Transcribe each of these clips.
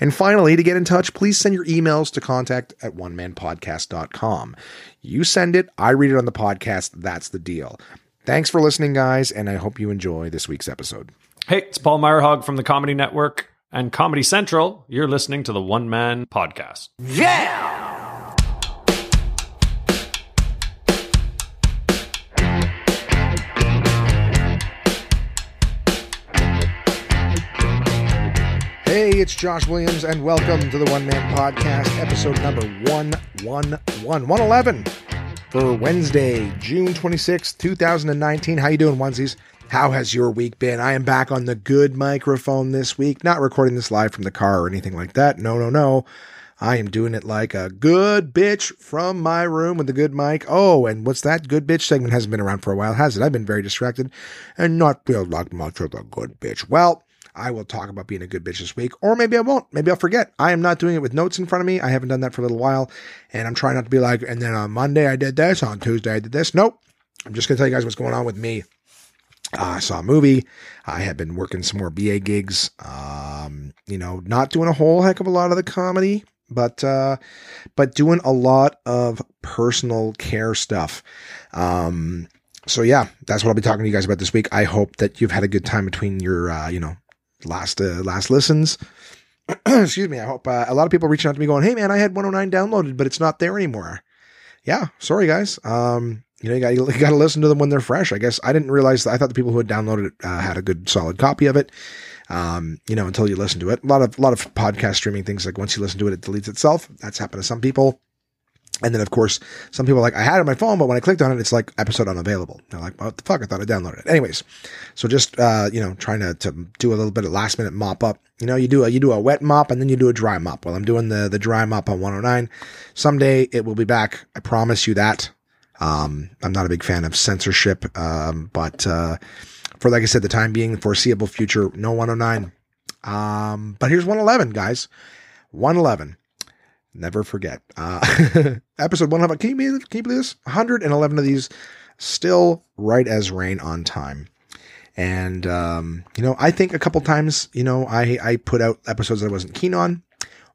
And finally, to get in touch, please send your emails to contact at onemanpodcast.com. You send it, I read it on the podcast. That's the deal. Thanks for listening, guys, and I hope you enjoy this week's episode. Hey, it's Paul Myrehaug from the Comedy Network and Comedy Central. You're listening to the One Man Podcast. Yeah! It's Josh Williams, and welcome to the One Man Podcast, episode number 111, 111 for Wednesday, June 26, 2019. How you doing, onesies? How has your week been? I am back on the good microphone this week, not recording this live from the car or anything like that. No, no, no. I am doing it like a good bitch from my room with the good mic. Oh, and what's that? Good bitch segment hasn't been around for a while, has it? I've been very distracted and not feel like much of a good bitch. Well, I will talk about being a good bitch this week, or maybe I won't. Maybe I'll forget. I am not doing it with notes in front of me. I haven't done that for a little while, and I'm trying not to be like, and then on Monday I did this, on Tuesday I did this. Nope. I'm just going to tell you guys what's going on with me. Uh, I saw a movie. I have been working some more BA gigs. Um, you know, not doing a whole heck of a lot of the comedy, but uh, but doing a lot of personal care stuff. Um, so yeah, that's what I'll be talking to you guys about this week. I hope that you've had a good time between your, uh, you know, last uh, last listens. Excuse me. I hope uh, a lot of people reaching out to me going, "Hey man, I had 109 downloaded, but it's not there anymore." Yeah, sorry guys. Um, you know, you got you got to listen to them when they're fresh. I guess I didn't realize that. I thought the people who had downloaded it uh, had a good solid copy of it. Um, you know, until you listen to it. A lot of a lot of podcast streaming things like once you listen to it, it deletes itself. That's happened to some people. And then, of course, some people are like, I had it on my phone, but when I clicked on it, it's like episode unavailable. They're like, what the fuck? I thought I downloaded it. Anyways, so just, uh, you know, trying to, to do a little bit of last minute mop up. You know, you do a, you do a wet mop and then you do a dry mop. Well, I'm doing the, the dry mop on 109. Someday it will be back. I promise you that. Um, I'm not a big fan of censorship. Um, but, uh, for, like I said, the time being, foreseeable future, no 109. Um, but here's 111, guys. 111. Never forget. Uh, episode 111. Can you, can you believe this? 111 of these still right as rain on time. And, um, you know, I think a couple times, you know, I, I put out episodes I wasn't keen on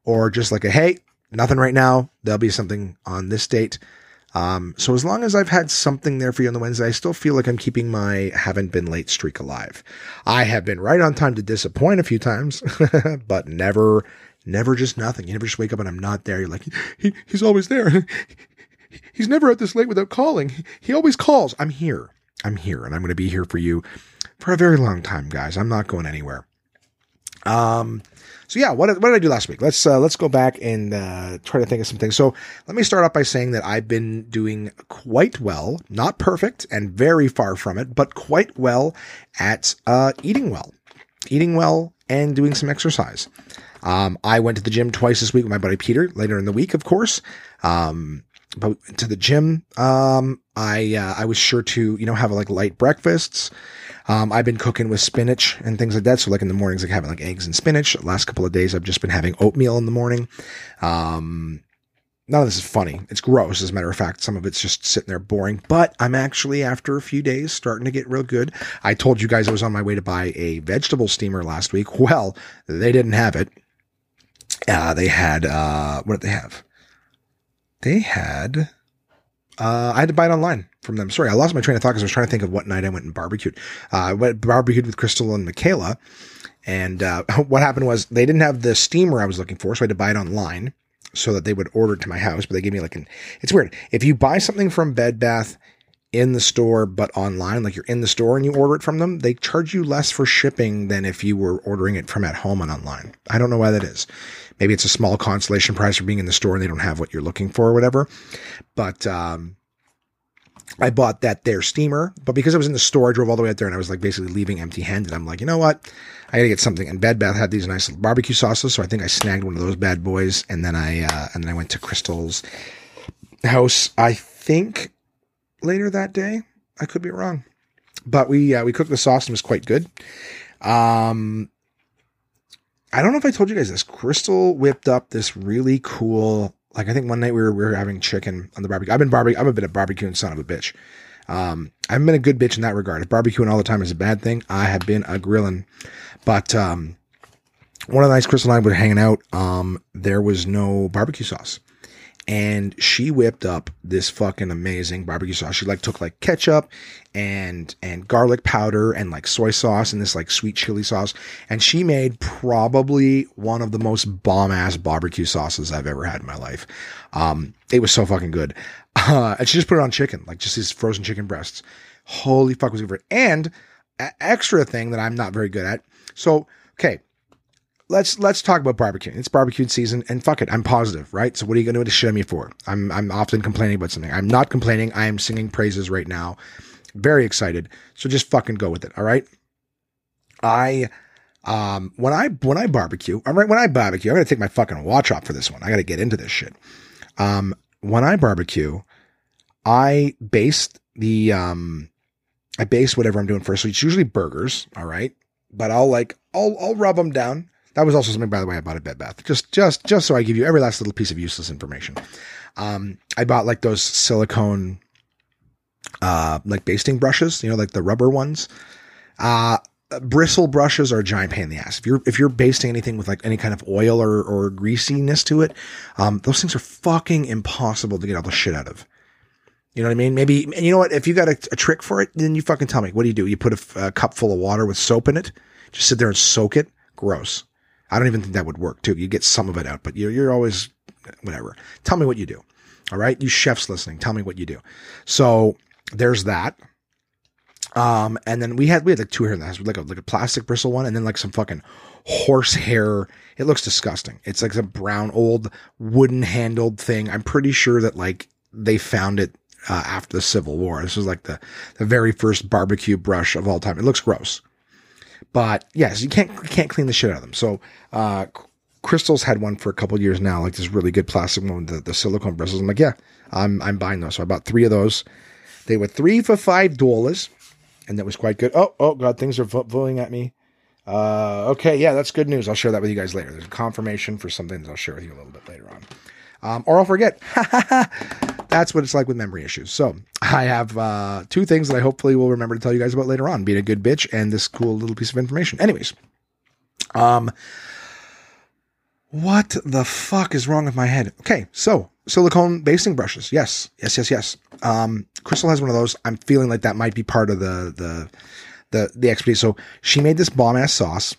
or just like a, hey, nothing right now. There'll be something on this date. Um, so as long as I've had something there for you on the Wednesday, I still feel like I'm keeping my haven't been late streak alive. I have been right on time to disappoint a few times, but never Never just nothing. You never just wake up and I'm not there. You're like, he, he's always there. he's never out this late without calling. He always calls. I'm here. I'm here and I'm going to be here for you for a very long time, guys. I'm not going anywhere. Um, so yeah, what, what did I do last week? Let's, uh, let's go back and, uh, try to think of some things. So let me start off by saying that I've been doing quite well, not perfect and very far from it, but quite well at, uh, eating well, eating well and doing some exercise. Um, I went to the gym twice this week with my buddy Peter later in the week, of course. Um, but to the gym, um, I, uh, I was sure to, you know, have like light breakfasts. Um, I've been cooking with spinach and things like that. So like in the mornings, like having like eggs and spinach. The last couple of days, I've just been having oatmeal in the morning. Um, none of this is funny. It's gross, as a matter of fact. Some of it's just sitting there boring, but I'm actually, after a few days, starting to get real good. I told you guys I was on my way to buy a vegetable steamer last week. Well, they didn't have it. Uh, they had, uh, what did they have? They had, uh, I had to buy it online from them. Sorry, I lost my train of thought because I was trying to think of what night I went and barbecued. Uh, I went barbecued with Crystal and Michaela. And, uh, what happened was they didn't have the steamer I was looking for. So I had to buy it online so that they would order it to my house. But they gave me like an, it's weird. If you buy something from Bed Bath in the store, but online, like you're in the store and you order it from them, they charge you less for shipping than if you were ordering it from at home and online. I don't know why that is. Maybe it's a small consolation price for being in the store and they don't have what you're looking for or whatever. But, um, I bought that there steamer, but because I was in the store, I drove all the way out there and I was like basically leaving empty handed. I'm like, you know what? I gotta get something. And Bed Bath had these nice barbecue sauces, so I think I snagged one of those bad boys. And then I uh, and then I went to Crystal's house. I think later that day. I could be wrong, but we uh, we cooked the sauce and it was quite good. Um, I don't know if I told you guys this. Crystal whipped up this really cool. Like I think one night we were we were having chicken on the barbecue. I've been barbecue. I'm a bit of barbecuing son of a bitch. Um, I've been a good bitch in that regard. If barbecuing all the time is a bad thing, I have been a grilling. But um, one of the nights Crystal and I were hanging out, um, there was no barbecue sauce and she whipped up this fucking amazing barbecue sauce. She like took like ketchup and and garlic powder and like soy sauce and this like sweet chili sauce, and she made probably one of the most bomb ass barbecue sauces I've ever had in my life. Um, it was so fucking good, uh, and she just put it on chicken, like just these frozen chicken breasts. Holy fuck, was good. And a- extra thing that I'm not very good at. So okay, let's let's talk about barbecue. It's barbecue season, and fuck it, I'm positive, right? So what are you going to shit me for? I'm I'm often complaining about something. I'm not complaining. I am singing praises right now. Very excited. So just fucking go with it. All right. I um when I when I barbecue, all right, when I barbecue, I'm gonna take my fucking watch off for this one. I gotta get into this shit. Um when I barbecue, I baste the um I base whatever I'm doing first. So it's usually burgers, all right. But I'll like I'll I'll rub them down. That was also something, by the way, I bought at Bed Bath. Just just just so I give you every last little piece of useless information. Um, I bought like those silicone uh like basting brushes, you know, like the rubber ones. Uh bristle brushes are a giant pain in the ass. If you're if you're basting anything with like any kind of oil or or greasiness to it, um, those things are fucking impossible to get all the shit out of. You know what I mean? Maybe, and you know what? If you got a, a trick for it, then you fucking tell me. What do you do? You put a, a, cup full of water with soap in it, just sit there and soak it. Gross. I don't even think that would work too. You get some of it out, but you're, you're always, whatever. Tell me what you do. All right. You chefs listening, tell me what you do. So there's that. Um, and then we had, we had like two the house, like a, like a plastic bristle one and then like some fucking horsehair. It looks disgusting. It's like a brown old wooden handled thing. I'm pretty sure that like they found it uh, after the Civil War. This was like the, the very first barbecue brush of all time. It looks gross. But yes, you can't you can't clean the shit out of them. So uh, Crystal's had one for a couple years now, like this really good plastic one the, the silicone bristles. I'm like, yeah, I'm I'm buying those. So I bought three of those. They were three for five dollars, and that was quite good. Oh, oh god, things are voting at me. Uh, okay, yeah, that's good news. I'll share that with you guys later. There's a confirmation for something that I'll share with you a little bit later on. Um, or I'll forget. That's what it's like with memory issues. So I have uh, two things that I hopefully will remember to tell you guys about later on, being a good bitch and this cool little piece of information. Anyways, um, what the fuck is wrong with my head? Okay, so silicone basting brushes. Yes, yes, yes, yes. Um, Crystal has one of those. I'm feeling like that might be part of the the the the expertise. So she made this bomb ass sauce,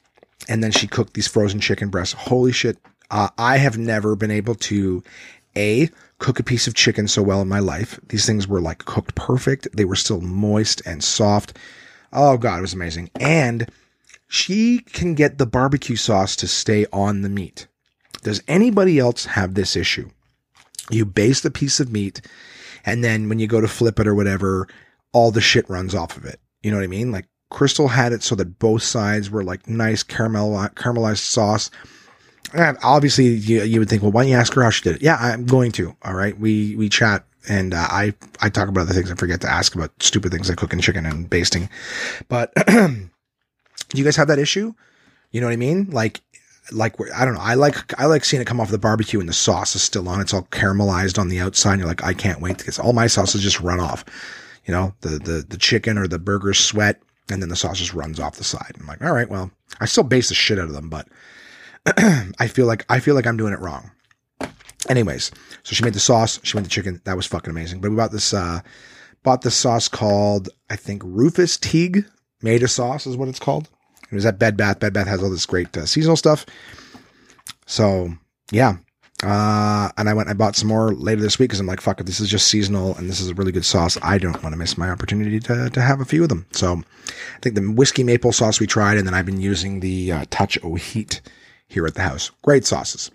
and then she cooked these frozen chicken breasts. Holy shit! Uh, I have never been able to a cook a piece of chicken so well in my life. These things were like cooked perfect. They were still moist and soft. Oh god, it was amazing. And she can get the barbecue sauce to stay on the meat. Does anybody else have this issue? You baste a piece of meat and then when you go to flip it or whatever, all the shit runs off of it. You know what I mean? Like Crystal had it so that both sides were like nice caramel caramelized sauce and obviously you, you would think, well, why don't you ask her how she did it? Yeah, I'm going to. All right. We, we chat and uh, I, I talk about other things. I forget to ask about stupid things like cooking chicken and basting. But do you guys have that issue? You know what I mean? Like, like I don't know. I like I like seeing it come off the barbecue and the sauce is still on. It's all caramelized on the outside. And you're like, I can't wait because all my sauces just run off. You know, the the the chicken or the burger sweat, and then the sauce just runs off the side. I'm like, all right, well, I still base the shit out of them, but I feel like I feel like I'm doing it wrong. Anyways, so she made the sauce, she made the chicken. That was fucking amazing. But we bought this uh bought this sauce called I think Rufus Teague made a sauce is what it's called. It was at Bed Bath. Bed Bath has all this great uh, seasonal stuff. So yeah, uh, and I went, I bought some more later this week because I'm like, fuck, if this is just seasonal and this is a really good sauce, I don't want to miss my opportunity to, to have a few of them. So I think the whiskey maple sauce we tried, and then I've been using the uh, Touch O Heat here at the house. Great sauces.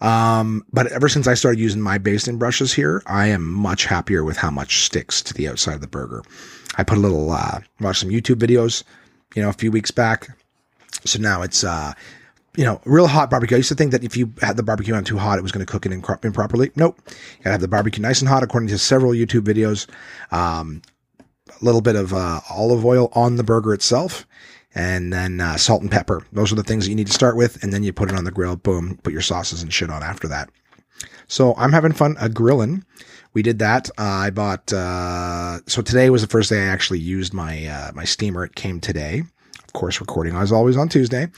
Um, but ever since I started using my basting brushes here, I am much happier with how much sticks to the outside of the burger. I put a little, uh, watch some YouTube videos, you know, a few weeks back. So now it's, uh, you know, real hot barbecue. I used to think that if you had the barbecue on too hot, it was going to cook it improperly. Nope. You gotta have the barbecue nice and hot according to several YouTube videos. Um, a little bit of, uh, olive oil on the burger itself and then uh, salt and pepper. Those are the things that you need to start with, and then you put it on the grill. Boom, put your sauces and shit on after that. So I'm having fun a grilling. We did that. Uh, I bought. Uh, so today was the first day I actually used my uh, my steamer. It came today. Of course, recording as always on Tuesday.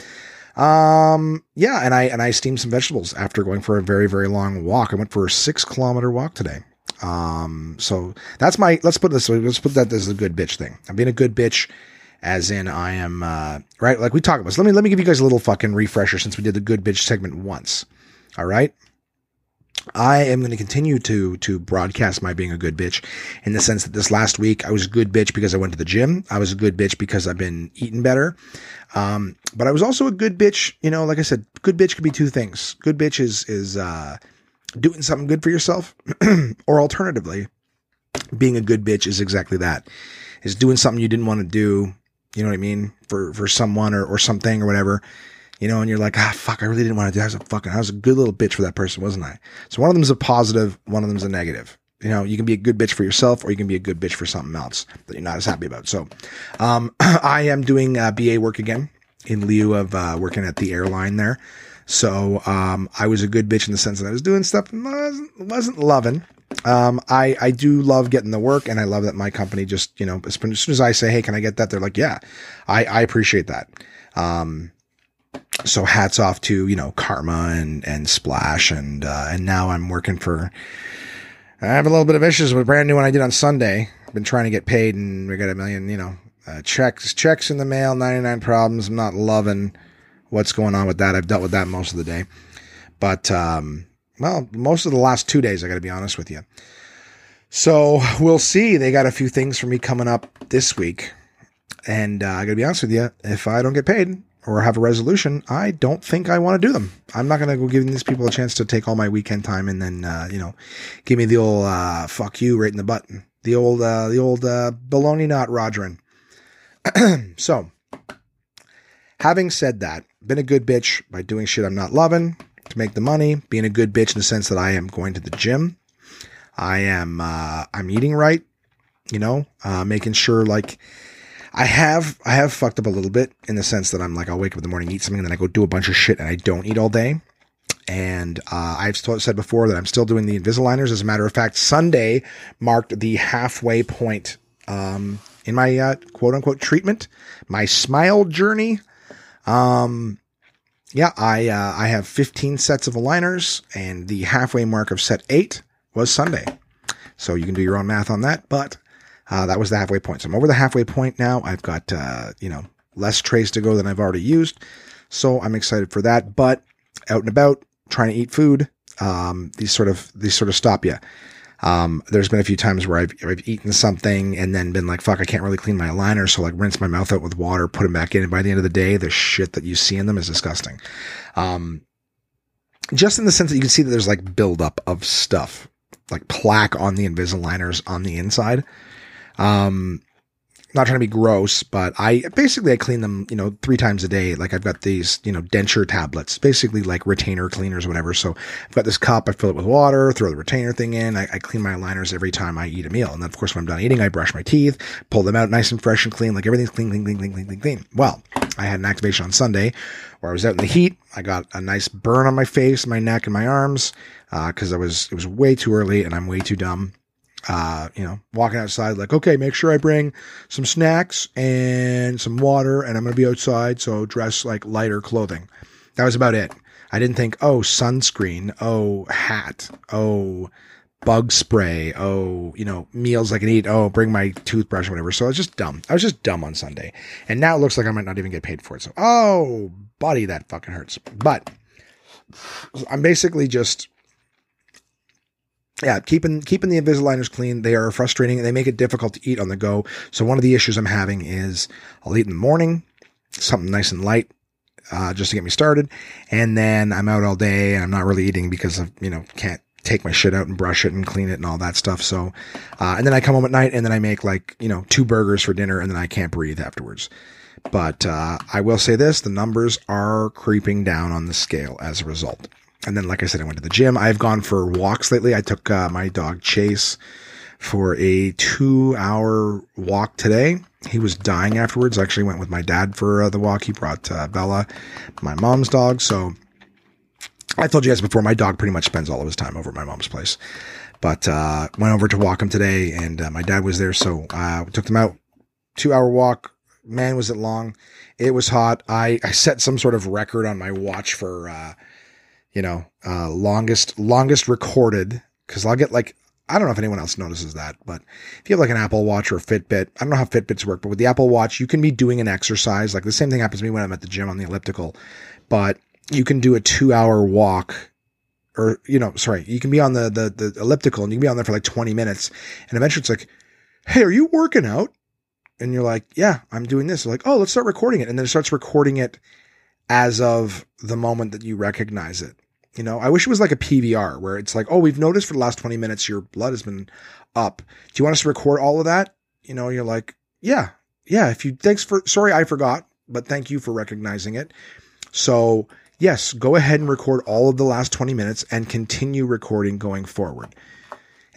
Um, yeah, and I and I steamed some vegetables after going for a very very long walk. I went for a six kilometer walk today. Um, so that's my. Let's put this. Let's put that as a good bitch thing. I'm being a good bitch as in I am uh, right. Like we talked about. So let me let me give you guys a little fucking refresher since we did the good bitch segment once. All right. I am going to continue to to broadcast my being a good bitch in the sense that this last week I was a good bitch because I went to the gym. I was a good bitch because I've been eating better. Um, but I was also a good bitch. You know, like I said, good bitch could be two things. Good bitch is is uh, doing something good for yourself, or alternatively, being a good bitch is exactly that. Is doing something you didn't want to do you know what I mean? For, for someone or, or something or whatever, you know, and you're like, ah, fuck, I really didn't want to do that. I was a fucking, I was a good little bitch for that person, wasn't I? So one of them is a positive, one of them is a negative. You know, you can be a good bitch for yourself or you can be a good bitch for something else that you're not as happy about. So, um, I am doing uh, BA work again in lieu of, uh, working at the airline there. So, um, I was a good bitch in the sense that I was doing stuff wasn't, wasn't loving. Um, I, I do love getting the work and I love that my company just, you know, as soon as I say, Hey, can I get that? They're like, yeah, I, I appreciate that. Um, so hats off to, you know, Karma and, and Splash. And, uh, and now I'm working for, I have a little bit of issues with brand new one I did on Sunday. I've been trying to get paid and we got a million, you know, uh, checks, checks in the mail, 99 problems. I'm not loving what's going on with that. I've dealt with that most of the day, but, um, well, most of the last two days, I got to be honest with you. So we'll see. They got a few things for me coming up this week. And uh, I got to be honest with you, if I don't get paid or have a resolution, I don't think I want to do them. I'm not going to go giving these people a chance to take all my weekend time and then, uh, you know, give me the old uh, fuck you right in the button. The old, uh, the old uh, baloney knot Rodrin. so, having said that, been a good bitch by doing shit I'm not loving to make the money, being a good bitch in the sense that I am going to the gym. I am, uh, I'm eating right, you know, uh, making sure like I have, I have fucked up a little bit in the sense that I'm like, I'll wake up in the morning, eat something, and then I go do a bunch of shit and I don't eat all day. And, uh, I've said before that I'm still doing the Invisaligners. As a matter of fact, Sunday marked the halfway point, um, in my, uh, quote unquote treatment, my smile journey. Um, yeah, I uh, I have 15 sets of aligners, and the halfway mark of set eight was Sunday. So you can do your own math on that, but uh, that was the halfway point. So I'm over the halfway point now. I've got uh, you know less trays to go than I've already used, so I'm excited for that. But out and about, trying to eat food, um, these sort of these sort of stop you. Um, there's been a few times where I've, I've eaten something and then been like, fuck, I can't really clean my aligner. So like rinse my mouth out with water, put them back in. And by the end of the day, the shit that you see in them is disgusting. Um, just in the sense that you can see that there's like buildup of stuff, like plaque on the Invisaligners on the inside. Um, not trying to be gross, but I basically I clean them, you know, three times a day. Like I've got these, you know, denture tablets, basically like retainer cleaners whatever. So I've got this cup, I fill it with water, throw the retainer thing in. I, I clean my aligners every time I eat a meal. And then of course when I'm done eating, I brush my teeth, pull them out nice and fresh and clean, like everything's clean, clean, clean, clean, clean, clean, clean. Well, I had an activation on Sunday where I was out in the heat. I got a nice burn on my face, my neck, and my arms, uh, cause I was, it was way too early and I'm way too dumb uh, you know, walking outside, like, okay, make sure I bring some snacks and some water, and I'm going to be outside, so dress like lighter clothing. That was about it. I didn't think, oh, sunscreen, oh, hat, oh, bug spray, oh, you know, meals I can eat, oh, bring my toothbrush, or whatever. So I was just dumb. I was just dumb on Sunday. And now it looks like I might not even get paid for it. So, oh, buddy, that fucking hurts. But I'm basically just yeah, keeping keeping the Invisaligners clean. They are frustrating. They make it difficult to eat on the go. So one of the issues I'm having is I'll eat in the morning, something nice and light, uh, just to get me started. And then I'm out all day and I'm not really eating because of, you know, can't take my shit out and brush it and clean it and all that stuff. So, uh, and then I come home at night and then I make like, you know, two burgers for dinner and then I can't breathe afterwards. But, uh, I will say this, the numbers are creeping down on the scale as a result. And then, like I said, I went to the gym. I've gone for walks lately. I took, uh, my dog Chase for a two hour walk today. He was dying afterwards. I actually went with my dad for uh, the walk. He brought, uh, Bella, my mom's dog. So, I told you guys before, my dog pretty much spends all of his time over at my mom's place. But uh, went over to walk him today, and uh, my dad was there, so uh, took them out. Two hour walk. Man, was it long! It was hot. I I set some sort of record on my watch for, uh, you know, uh, longest longest recorded because I'll get like I don't know if anyone else notices that, but if you have like an Apple Watch or a Fitbit, I don't know how Fitbits work, but with the Apple Watch, you can be doing an exercise. Like the same thing happens to me when I'm at the gym on the elliptical, but you can do a two hour walk or, you know, sorry, you can be on the, the, the elliptical and you can be on there for like 20 minutes. And eventually it's like, Hey, are you working out? And you're like, yeah, I'm doing this. They're like, oh, let's start recording it. And then it starts recording it as of the moment that you recognize it. You know, I wish it was like a PVR where it's like, oh, we've noticed for the last 20 minutes your blood has been up. Do you want us to record all of that? You know, you're like, yeah, yeah. If you, thanks for, sorry, I forgot, but thank you for recognizing it. So yes, go ahead and record all of the last 20 minutes and continue recording going forward.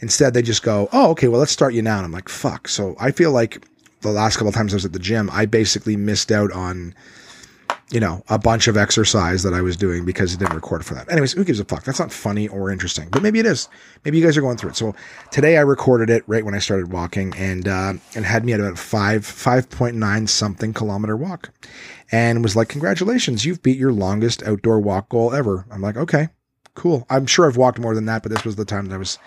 Instead, they just go, oh, okay, well, let's start you now. And I'm like, fuck. So I feel like the last couple times I was at the gym, I basically missed out on, you know, a bunch of exercise that I was doing because it didn't record for that. Anyways, who gives a fuck? That's not funny or interesting, but maybe it is. Maybe you guys are going through it. So today I recorded it right when I started walking and, uh, and had me at about five, 5.9 something kilometer walk and was like, congratulations, you've beat your longest outdoor walk goal ever. I'm like, okay, cool. I'm sure I've walked more than that, but this was the time that I was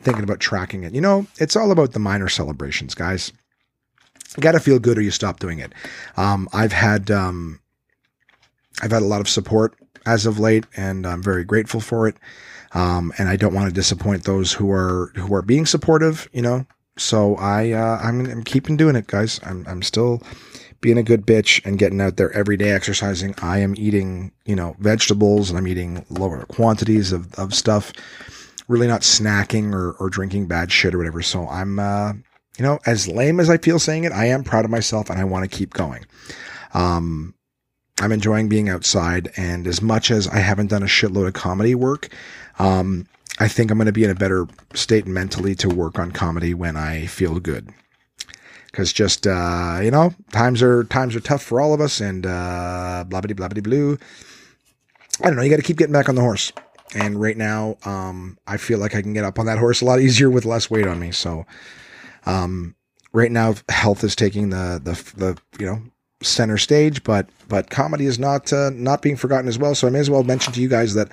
thinking about tracking it. You know, it's all about the minor celebrations, guys. You got to feel good or you stop doing it. Um, I've had, um, I've had a lot of support as of late and I'm very grateful for it. Um, and I don't want to disappoint those who are, who are being supportive, you know, so I, uh, I'm, I'm keeping doing it, guys. I'm, I'm still, being a good bitch and getting out there every day exercising. I am eating, you know, vegetables and I'm eating lower quantities of, of stuff, really not snacking or, or drinking bad shit or whatever. So I'm, uh, you know, as lame as I feel saying it, I am proud of myself and I want to keep going. Um, I'm enjoying being outside and as much as I haven't done a shitload of comedy work, um, I think I'm going to be in a better state mentally to work on comedy when I feel good because just uh, you know times are times are tough for all of us and uh, blah blah blah blue. I don't know. You got to keep getting back on the horse. And right now, um, I feel like I can get up on that horse a lot easier with less weight on me. So, um, right now, health is taking the the the you know center stage, but but comedy is not uh, not being forgotten as well. So I may as well mention to you guys that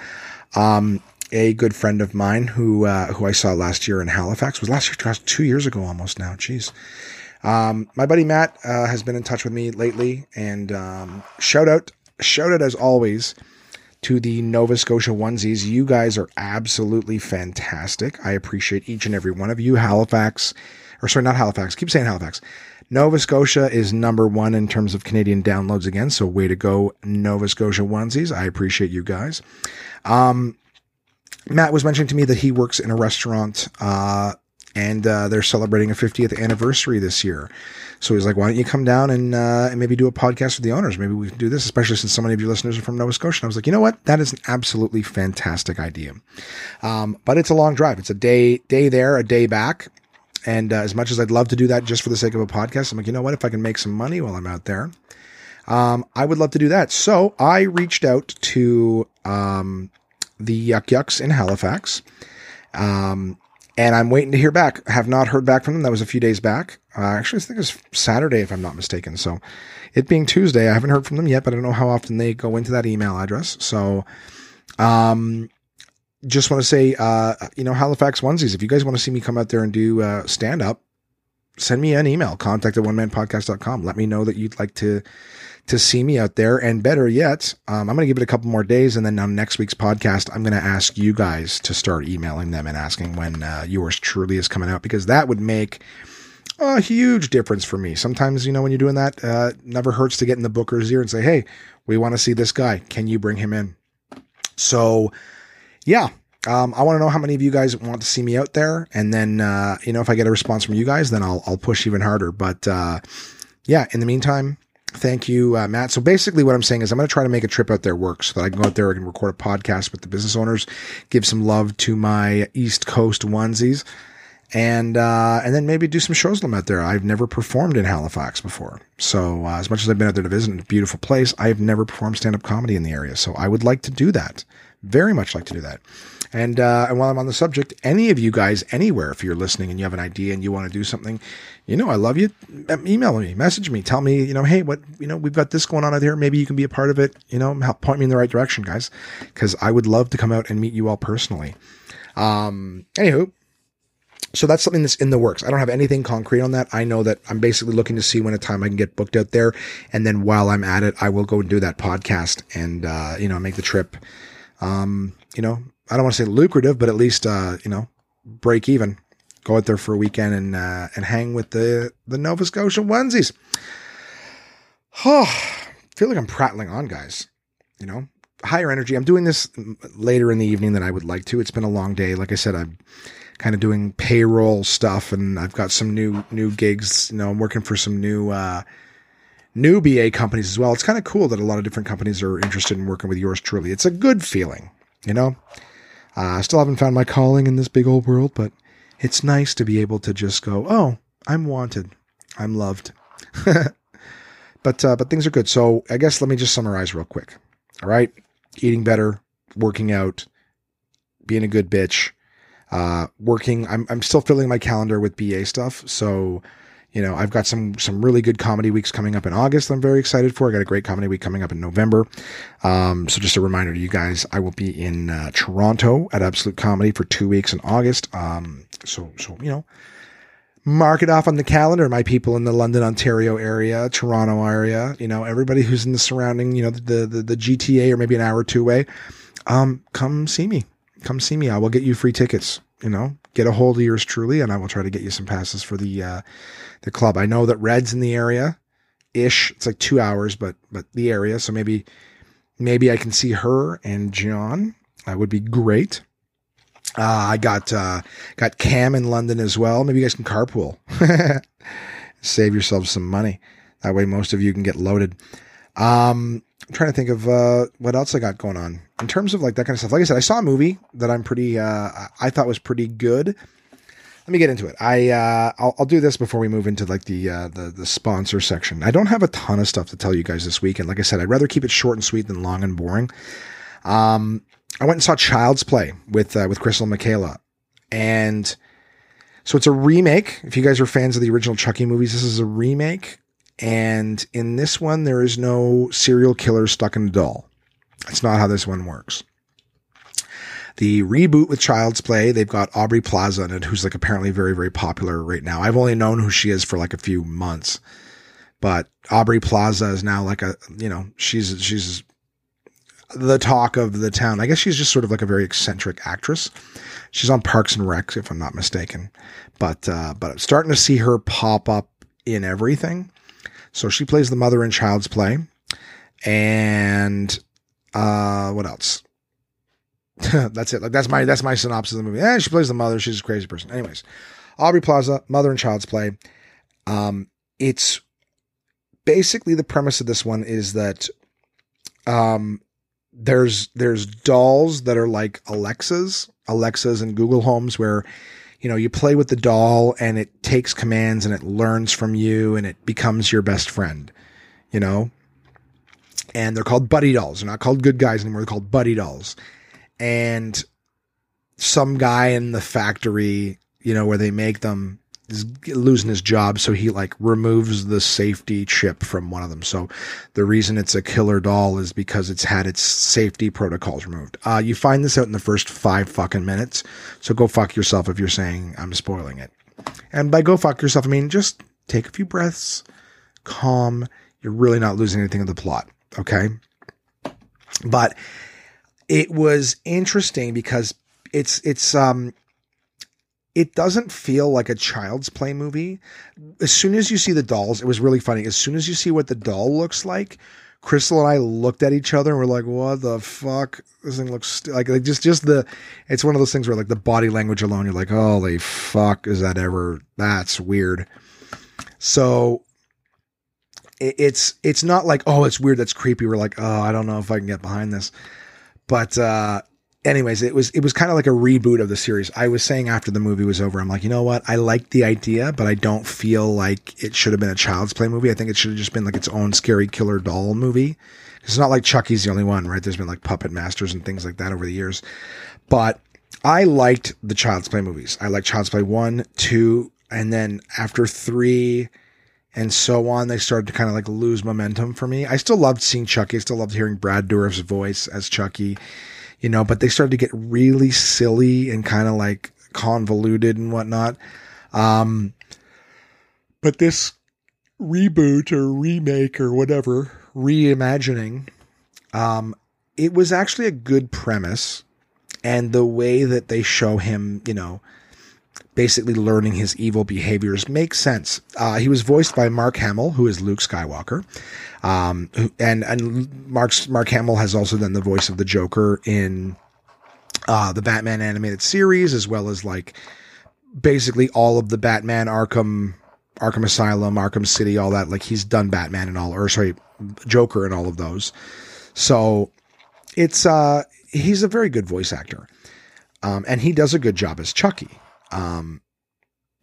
um, a good friend of mine who uh, who I saw last year in Halifax was last year, two years ago almost now. Jeez. Um, my buddy Matt uh, has been in touch with me lately, and um, shout out, shout out as always to the Nova Scotia onesies. You guys are absolutely fantastic. I appreciate each and every one of you. Halifax, or sorry, not Halifax. Keep saying Halifax. Nova Scotia is number one in terms of Canadian downloads again. So way to go, Nova Scotia onesies. I appreciate you guys. Um, Matt was mentioning to me that he works in a restaurant uh, and uh, they're celebrating a 50th anniversary this year. So he's like, "Why don't you come down and uh, and maybe do a podcast with the owners? Maybe we can do this, especially since so many of your listeners are from Nova Scotia." And I was like, "You know what? That is an absolutely fantastic idea." Um, but it's a long drive. It's a day day there, a day back. And uh, as much as I'd love to do that just for the sake of a podcast, I'm like, you know what? If I can make some money while I'm out there, um, I would love to do that. So I reached out to um, the Yuk Yuk's in Halifax. Um, and I'm waiting to hear back. I have not heard back from them. That was a few days back. Uh, actually, I think it was Saturday, if I'm not mistaken. So, it being Tuesday, I haven't heard from them yet, but I don't know how often they go into that email address. So, um, just want to say, uh, you know, Halifax onesies. If you guys want to see me come out there and do uh, stand up, send me an email. Contact at one man podcast.com. Let me know that you'd like to to see me out there. And better yet, um, I'm going to give it a couple more days. And then on next week's podcast, I'm going to ask you guys to start emailing them and asking when uh, yours truly is coming out because that would make a huge difference for me. Sometimes, you know, when you're doing that, uh, never hurts to get in the booker's ear and say, Hey, we want to see this guy. Can you bring him in? So yeah, um, I want to know how many of you guys want to see me out there. And then, uh, you know, if I get a response from you guys, then I'll, I'll push even harder. But, uh, yeah, in the meantime, thank you, uh, Matt. So basically what I'm saying is I'm going to try to make a trip out there work so that I can go out there and record a podcast with the business owners, give some love to my East Coast onesies and uh, and then maybe do some shows with them out there. I've never performed in Halifax before, so uh, as much as I've been out there to visit, a beautiful place, I have never performed stand up comedy in the area. So I would like to do that, very much like to do that. And uh, and while I'm on the subject, any of you guys anywhere, if you're listening and you have an idea and you want to do something, you know, I love you. Email me, message me, tell me, you know, hey, what you know, we've got this going on out here. Maybe you can be a part of it. You know, help point me in the right direction, guys, because I would love to come out and meet you all personally. Um, anywho, so that's something that's in the works. I don't have anything concrete on that. I know that I'm basically looking to see when a time I can get booked out there. And then while I'm at it, I will go and do that podcast and, uh, you know, make the trip, um, you know, I don't want to say lucrative, but at least, uh, you know, break even, go out there for a weekend and, uh, and hang with the, the Nova Scotia onesies. Oh, I feel like I'm prattling on guys, you know, higher energy. I'm doing this later in the evening than I would like to. It's been a long day. Like I said, I'm, kind of doing payroll stuff and I've got some new new gigs. You know, I'm working for some new uh new BA companies as well. It's kind of cool that a lot of different companies are interested in working with yours truly. It's a good feeling, you know. Uh, I still haven't found my calling in this big old world, but it's nice to be able to just go, "Oh, I'm wanted. I'm loved." but uh, but things are good. So I guess let me just summarize real quick. All right, eating better, working out, being a good bitch, uh, working. I'm, I'm still filling my calendar with BA stuff. So, you know, I've got some, some really good comedy weeks coming up in August. I'm very excited for. I got a great comedy week coming up in November. Um, so just a reminder to you guys, I will be in, uh, Toronto at Absolute Comedy for two weeks in August. Um, so, so, you know, mark it off on the calendar. My people in the London, Ontario area, Toronto area, you know, everybody who's in the surrounding, you know, the, the, the GTA or maybe an hour or two away, um, come see me come see me. I will get you free tickets. You know, get a hold of yours truly, and I will try to get you some passes for the uh, the club. I know that Red's in the area, ish. It's like two hours, but but the area. So maybe maybe I can see her and John. That would be great. Uh, I got uh, got Cam in London as well. Maybe you guys can carpool. Save yourselves some money. That way, most of you can get loaded. Um, I'm trying to think of uh, what else I got going on in terms of like that kind of stuff. Like I said, I saw a movie that I'm pretty, uh, I thought was pretty good. Let me get into it. I uh, I'll, I'll do this before we move into like the uh, the the sponsor section. I don't have a ton of stuff to tell you guys this week, and like I said, I'd rather keep it short and sweet than long and boring. Um, I went and saw Child's Play with uh, with Crystal Michaela, and so it's a remake. If you guys are fans of the original Chucky movies, this is a remake. And in this one, there is no serial killer stuck in a doll. That's not how this one works. The reboot with Child's Play, they've got Aubrey Plaza in it, who's like apparently very, very popular right now. I've only known who she is for like a few months, but Aubrey Plaza is now like a, you know, she's, she's the talk of the town. I guess she's just sort of like a very eccentric actress. She's on Parks and Rec, if I'm not mistaken, but, uh, but I'm starting to see her pop up in everything. So she plays the mother in Child's Play. And uh what else? that's it. Like that's my that's my synopsis of the movie. Yeah, she plays the mother. She's a crazy person. Anyways, Aubrey Plaza, mother and Child's Play. Um, it's basically the premise of this one is that um there's there's dolls that are like Alexas, Alexas and Google Homes where you know, you play with the doll and it takes commands and it learns from you and it becomes your best friend, you know? And they're called buddy dolls. They're not called good guys anymore. They're called buddy dolls. And some guy in the factory, you know, where they make them is losing his job, so he like removes the safety chip from one of them. So the reason it's a killer doll is because it's had its safety protocols removed. Uh, you find this out in the first five fucking minutes. So go fuck yourself if you're saying I'm spoiling it. And by go fuck yourself, I mean just take a few breaths, calm. You're really not losing anything of the plot. Okay. But it was interesting because it's, it's, um, it doesn't feel like a child's play movie. As soon as you see the dolls, it was really funny. As soon as you see what the doll looks like, Crystal and I looked at each other and we're like, "What the fuck? This thing looks st-. like like just just the." It's one of those things where like the body language alone, you're like, "Holy fuck, is that ever? That's weird." So it, it's it's not like, "Oh, it's weird. That's creepy." We're like, "Oh, I don't know if I can get behind this," but uh, anyways, it was it was kind of like a reboot of the series. I was saying after the movie was over, I'm like, you know what? I like the idea, but I don't feel like it should have been a child's play movie. I think it should have just been like its own scary killer doll movie. It's not like Chucky's the only one, right? There's been like Puppet Masters and things like that over the years. But I liked the child's play movies. I liked Child's Play 1, 2, and then after 3 and so on, they started to kind of like lose momentum for me. I still loved seeing Chucky. I still loved hearing Brad Dourif's voice as Chucky you know, but they started to get really silly and kind of like convoluted and whatnot. Um, but this reboot or remake or whatever, reimagining, um, it was actually a good premise. And the way that they show him, you know, basically learning his evil behaviors makes sense. Uh, he was voiced by Mark Hamill, who is Luke Skywalker. Um, and, and Mark's, Mark Hamill has also done the voice of the Joker in, uh, the Batman animated series, as well as like basically all of the Batman Arkham, Arkham Asylum, Arkham City, all that. Like he's done Batman and all, or sorry, Joker and all of those. So it's, uh, he's a very good voice actor. Um, and he does a good job as Chucky. Um,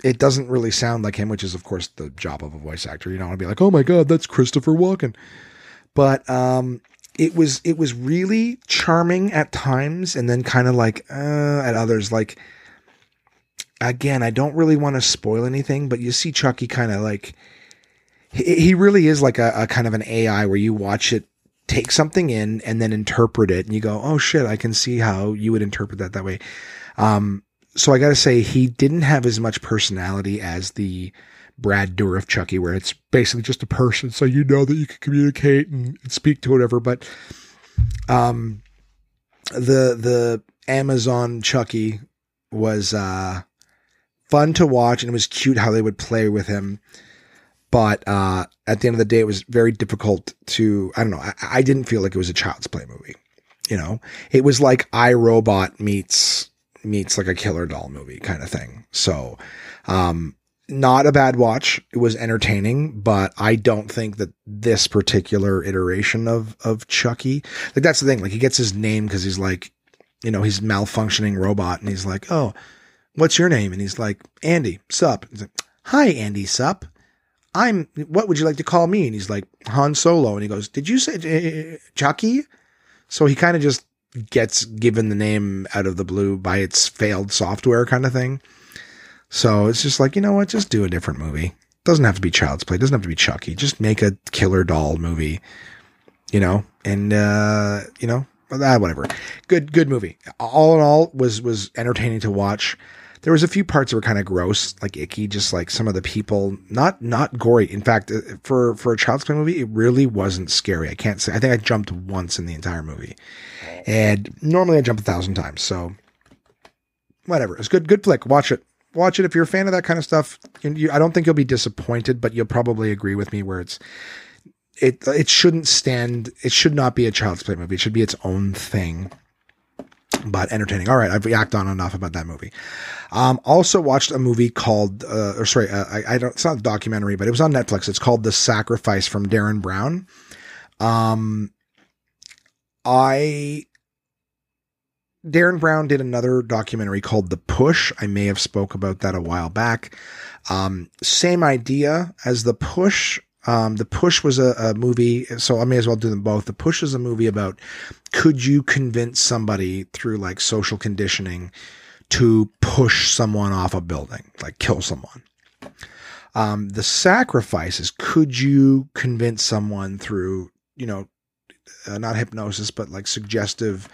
it doesn't really sound like him, which is of course the job of a voice actor. You don't want to be like, oh my god, that's Christopher Walken. But um, it was it was really charming at times, and then kind of like uh, at others. Like again, I don't really want to spoil anything, but you see Chucky kind of like he, he really is like a, a kind of an AI where you watch it take something in and then interpret it, and you go, oh shit, I can see how you would interpret that that way. Um, so I got to say, he didn't have as much personality as the Brad Dourif Chucky, where it's basically just a person, so you know that you can communicate and, speak to whatever. But um, the the Amazon Chucky was uh, fun to watch, and it was cute how they would play with him. But uh, at the end of the day, it was very difficult to. I don't know. I, I didn't feel like it was a child's play movie. You know, it was like iRobot meets meets like a killer doll movie kind of thing. So, um, not a bad watch. It was entertaining, but I don't think that this particular iteration of of Chucky, like that's the thing. Like he gets his name because he's like, you know, he's malfunctioning robot, and he's like, oh, what's your name? And he's like, Andy, sup? He's like, hi, Andy, sup? I'm. What would you like to call me? And he's like Han Solo, and he goes, did you say uh, Chucky? So he kind of just gets given the name out of the blue by its failed software kind of thing. So it's just like, you know what? Just do a different movie. Doesn't have to be Child's Play. Doesn't have to be Chucky. Just make a killer doll movie, you know, and, uh, you know, uh, whatever. Good, good movie. All in all was, was entertaining to watch. There was a few parts that were kind of gross, like icky, just like some of the people, not, not gory. In fact, uh, for, for a Child's Play movie, it really wasn't scary. I can't say, I think I jumped once in the entire movie and normally I jump a thousand times. So whatever. It's good. Good flick. Watch it. Watch it if you're a fan of that kind of stuff. You, I don't think you'll be disappointed, but you'll probably agree with me where it's it it shouldn't stand. It should not be a child's play movie. It should be its own thing. But entertaining. All right, I've yacked on enough about that movie. Um, also watched a movie called, uh, or sorry, uh, I, I, don't. It's not a documentary, but it was on Netflix. It's called The Sacrifice from Derren Brown. Um, I Derren Brown did another documentary called The Push. I may have spoke about that a while back. Um, same idea as The Push. Um, the Push was a, a, movie, so I may as well do them both. The Push is a movie about could you convince somebody through like social conditioning to push someone off a building, like kill someone. Um, the sacrifice is could you convince someone through, you know, uh, not hypnosis, but like suggestive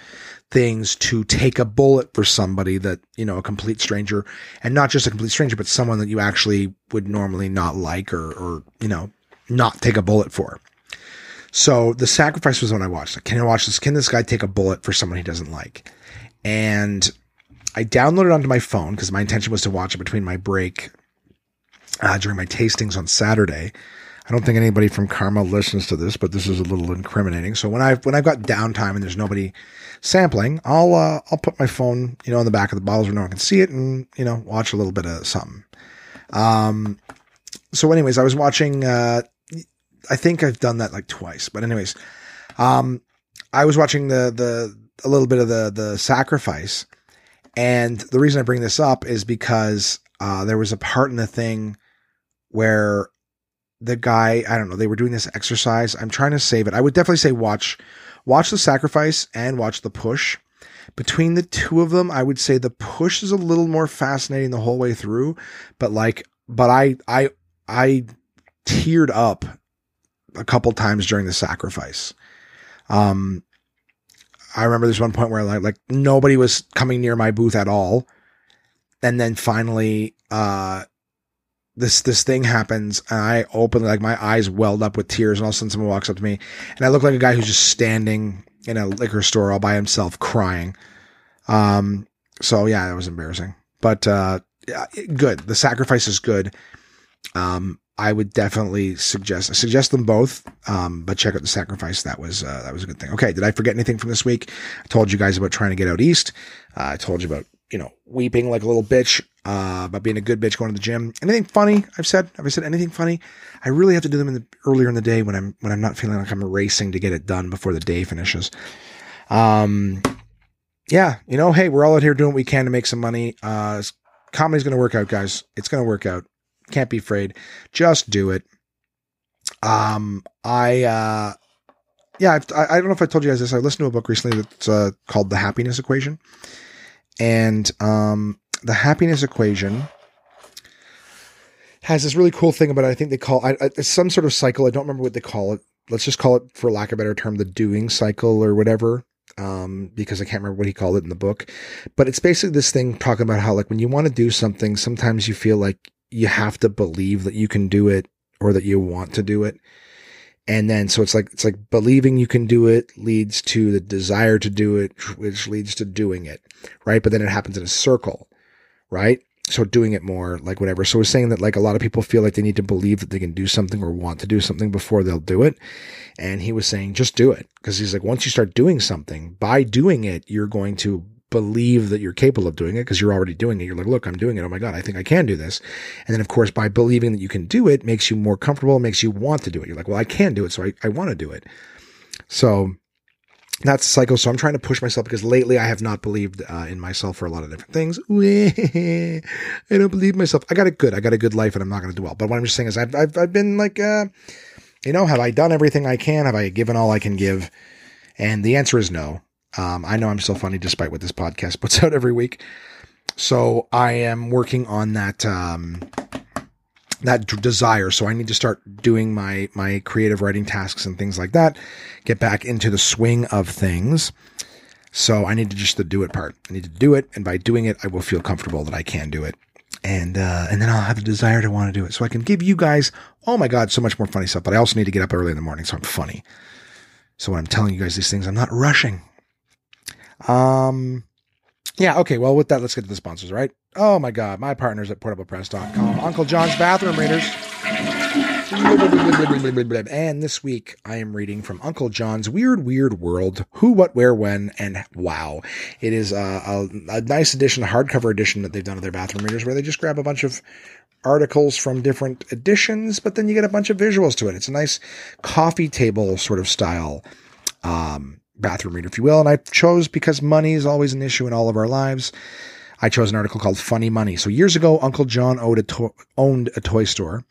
things to take a bullet for somebody that, you know, a complete stranger and not just a complete stranger, but someone that you actually would normally not like or, or, you know, not take a bullet for. So the sacrifice was when I watched it. Can I watch this? Can this guy take a bullet for someone he doesn't like? And I downloaded onto my phone because my intention was to watch it between my break uh, during my tastings on Saturday. I don't think anybody from Karma listens to this, but this is a little incriminating. So when I've when I've got downtime and there's nobody sampling, I'll uh, I'll put my phone, you know, in the back of the bottles where no one can see it, and you know, watch a little bit of something. Um, so anyways, I was watching. Uh, I think I've done that like twice, but anyways, um, I was watching the the a little bit of the the sacrifice, and the reason I bring this up is because uh, there was a part in the thing where the guy I don't know they were doing this exercise. I'm trying to save it. I would definitely say watch watch the sacrifice and watch the push. Between the two of them, I would say the push is a little more fascinating the whole way through, but like but I I I teared up a couple times during the sacrifice. Um I remember there's one point where like like nobody was coming near my booth at all. And then finally uh this this thing happens and I open like my eyes welled up with tears and all of a sudden someone walks up to me and I look like a guy who's just standing in a liquor store all by himself crying. Um so yeah, that was embarrassing. But uh yeah, good. The sacrifice is good. Um I would definitely suggest suggest them both. Um, but check out the sacrifice. That was uh, that was a good thing. Okay, did I forget anything from this week? I told you guys about trying to get out east. Uh, I told you about you know weeping like a little bitch. Uh, about being a good bitch going to the gym. Anything funny? I've said. Have I said anything funny? I really have to do them in the earlier in the day when I'm when I'm not feeling like I'm racing to get it done before the day finishes. Um, yeah, you know, hey, we're all out here doing what we can to make some money. Uh, comedy's going to work out, guys. It's going to work out. Can't be afraid. Just do it. Um, I, uh, yeah, I've, I, I don't know if I told you guys this. I listened to a book recently that's uh, called The Happiness Equation. And um, the happiness equation has this really cool thing about it. I think they call it it's some sort of cycle. I don't remember what they call it. Let's just call it, for lack of a better term, the doing cycle or whatever. Um, because I can't remember what he called it in the book. But it's basically this thing talking about how, like, when you want to do something, sometimes you feel like you have to believe that you can do it or that you want to do it. And then, so it's like, it's like believing you can do it leads to the desire to do it, which leads to doing it. Right. But then it happens in a circle. Right. So doing it more, like whatever. So we're saying that like a lot of people feel like they need to believe that they can do something or want to do something before they'll do it. And he was saying, just do it. Cause he's like, once you start doing something, by doing it, you're going to believe that you're capable of doing it because you're already doing it. You're like, look, I'm doing it. Oh my God, I think I can do this. And then, of course, by believing that you can do it makes you more comfortable, makes you want to do it. You're like, well, I can do it. So I, I want to do it. So that's cycle. So I'm trying to push myself because lately I have not believed uh, in myself for a lot of different things. I don't believe myself. I got it good. I got a good life and I'm not going to do well. But what I'm just saying is I've, I've, I've been like, uh, you know, have I done everything I can? Have I given all I can give? And the answer is no. Um, I know I'm still funny despite what this podcast puts out every week. So I am working on that um, that d- desire. So I need to start doing my my creative writing tasks and things like that. Get back into the swing of things. So I need to just the do it part. I need to do it, and by doing it, I will feel comfortable that I can do it, and uh, and then I'll have the desire to want to do it. So I can give you guys, oh my god, so much more funny stuff. But I also need to get up early in the morning, so I'm funny. So when I'm telling you guys these things, I'm not rushing. Um, yeah, okay. Well, with that, let's get to the sponsors, right? Oh my God, my partners at portablepress.com, Uncle John's Bathroom Readers. And this week I am reading from Uncle John's Weird, Weird World Who, What, Where, When, and Wow. It is a, a, a nice edition, a hardcover edition that they've done of their bathroom readers where they just grab a bunch of articles from different editions, but then you get a bunch of visuals to it. It's a nice coffee table sort of style. Um, bathroom reader, if you will. And I chose because money is always an issue in all of our lives. I chose an article called Funny Money. So years ago, Uncle John a to- owned a toy store.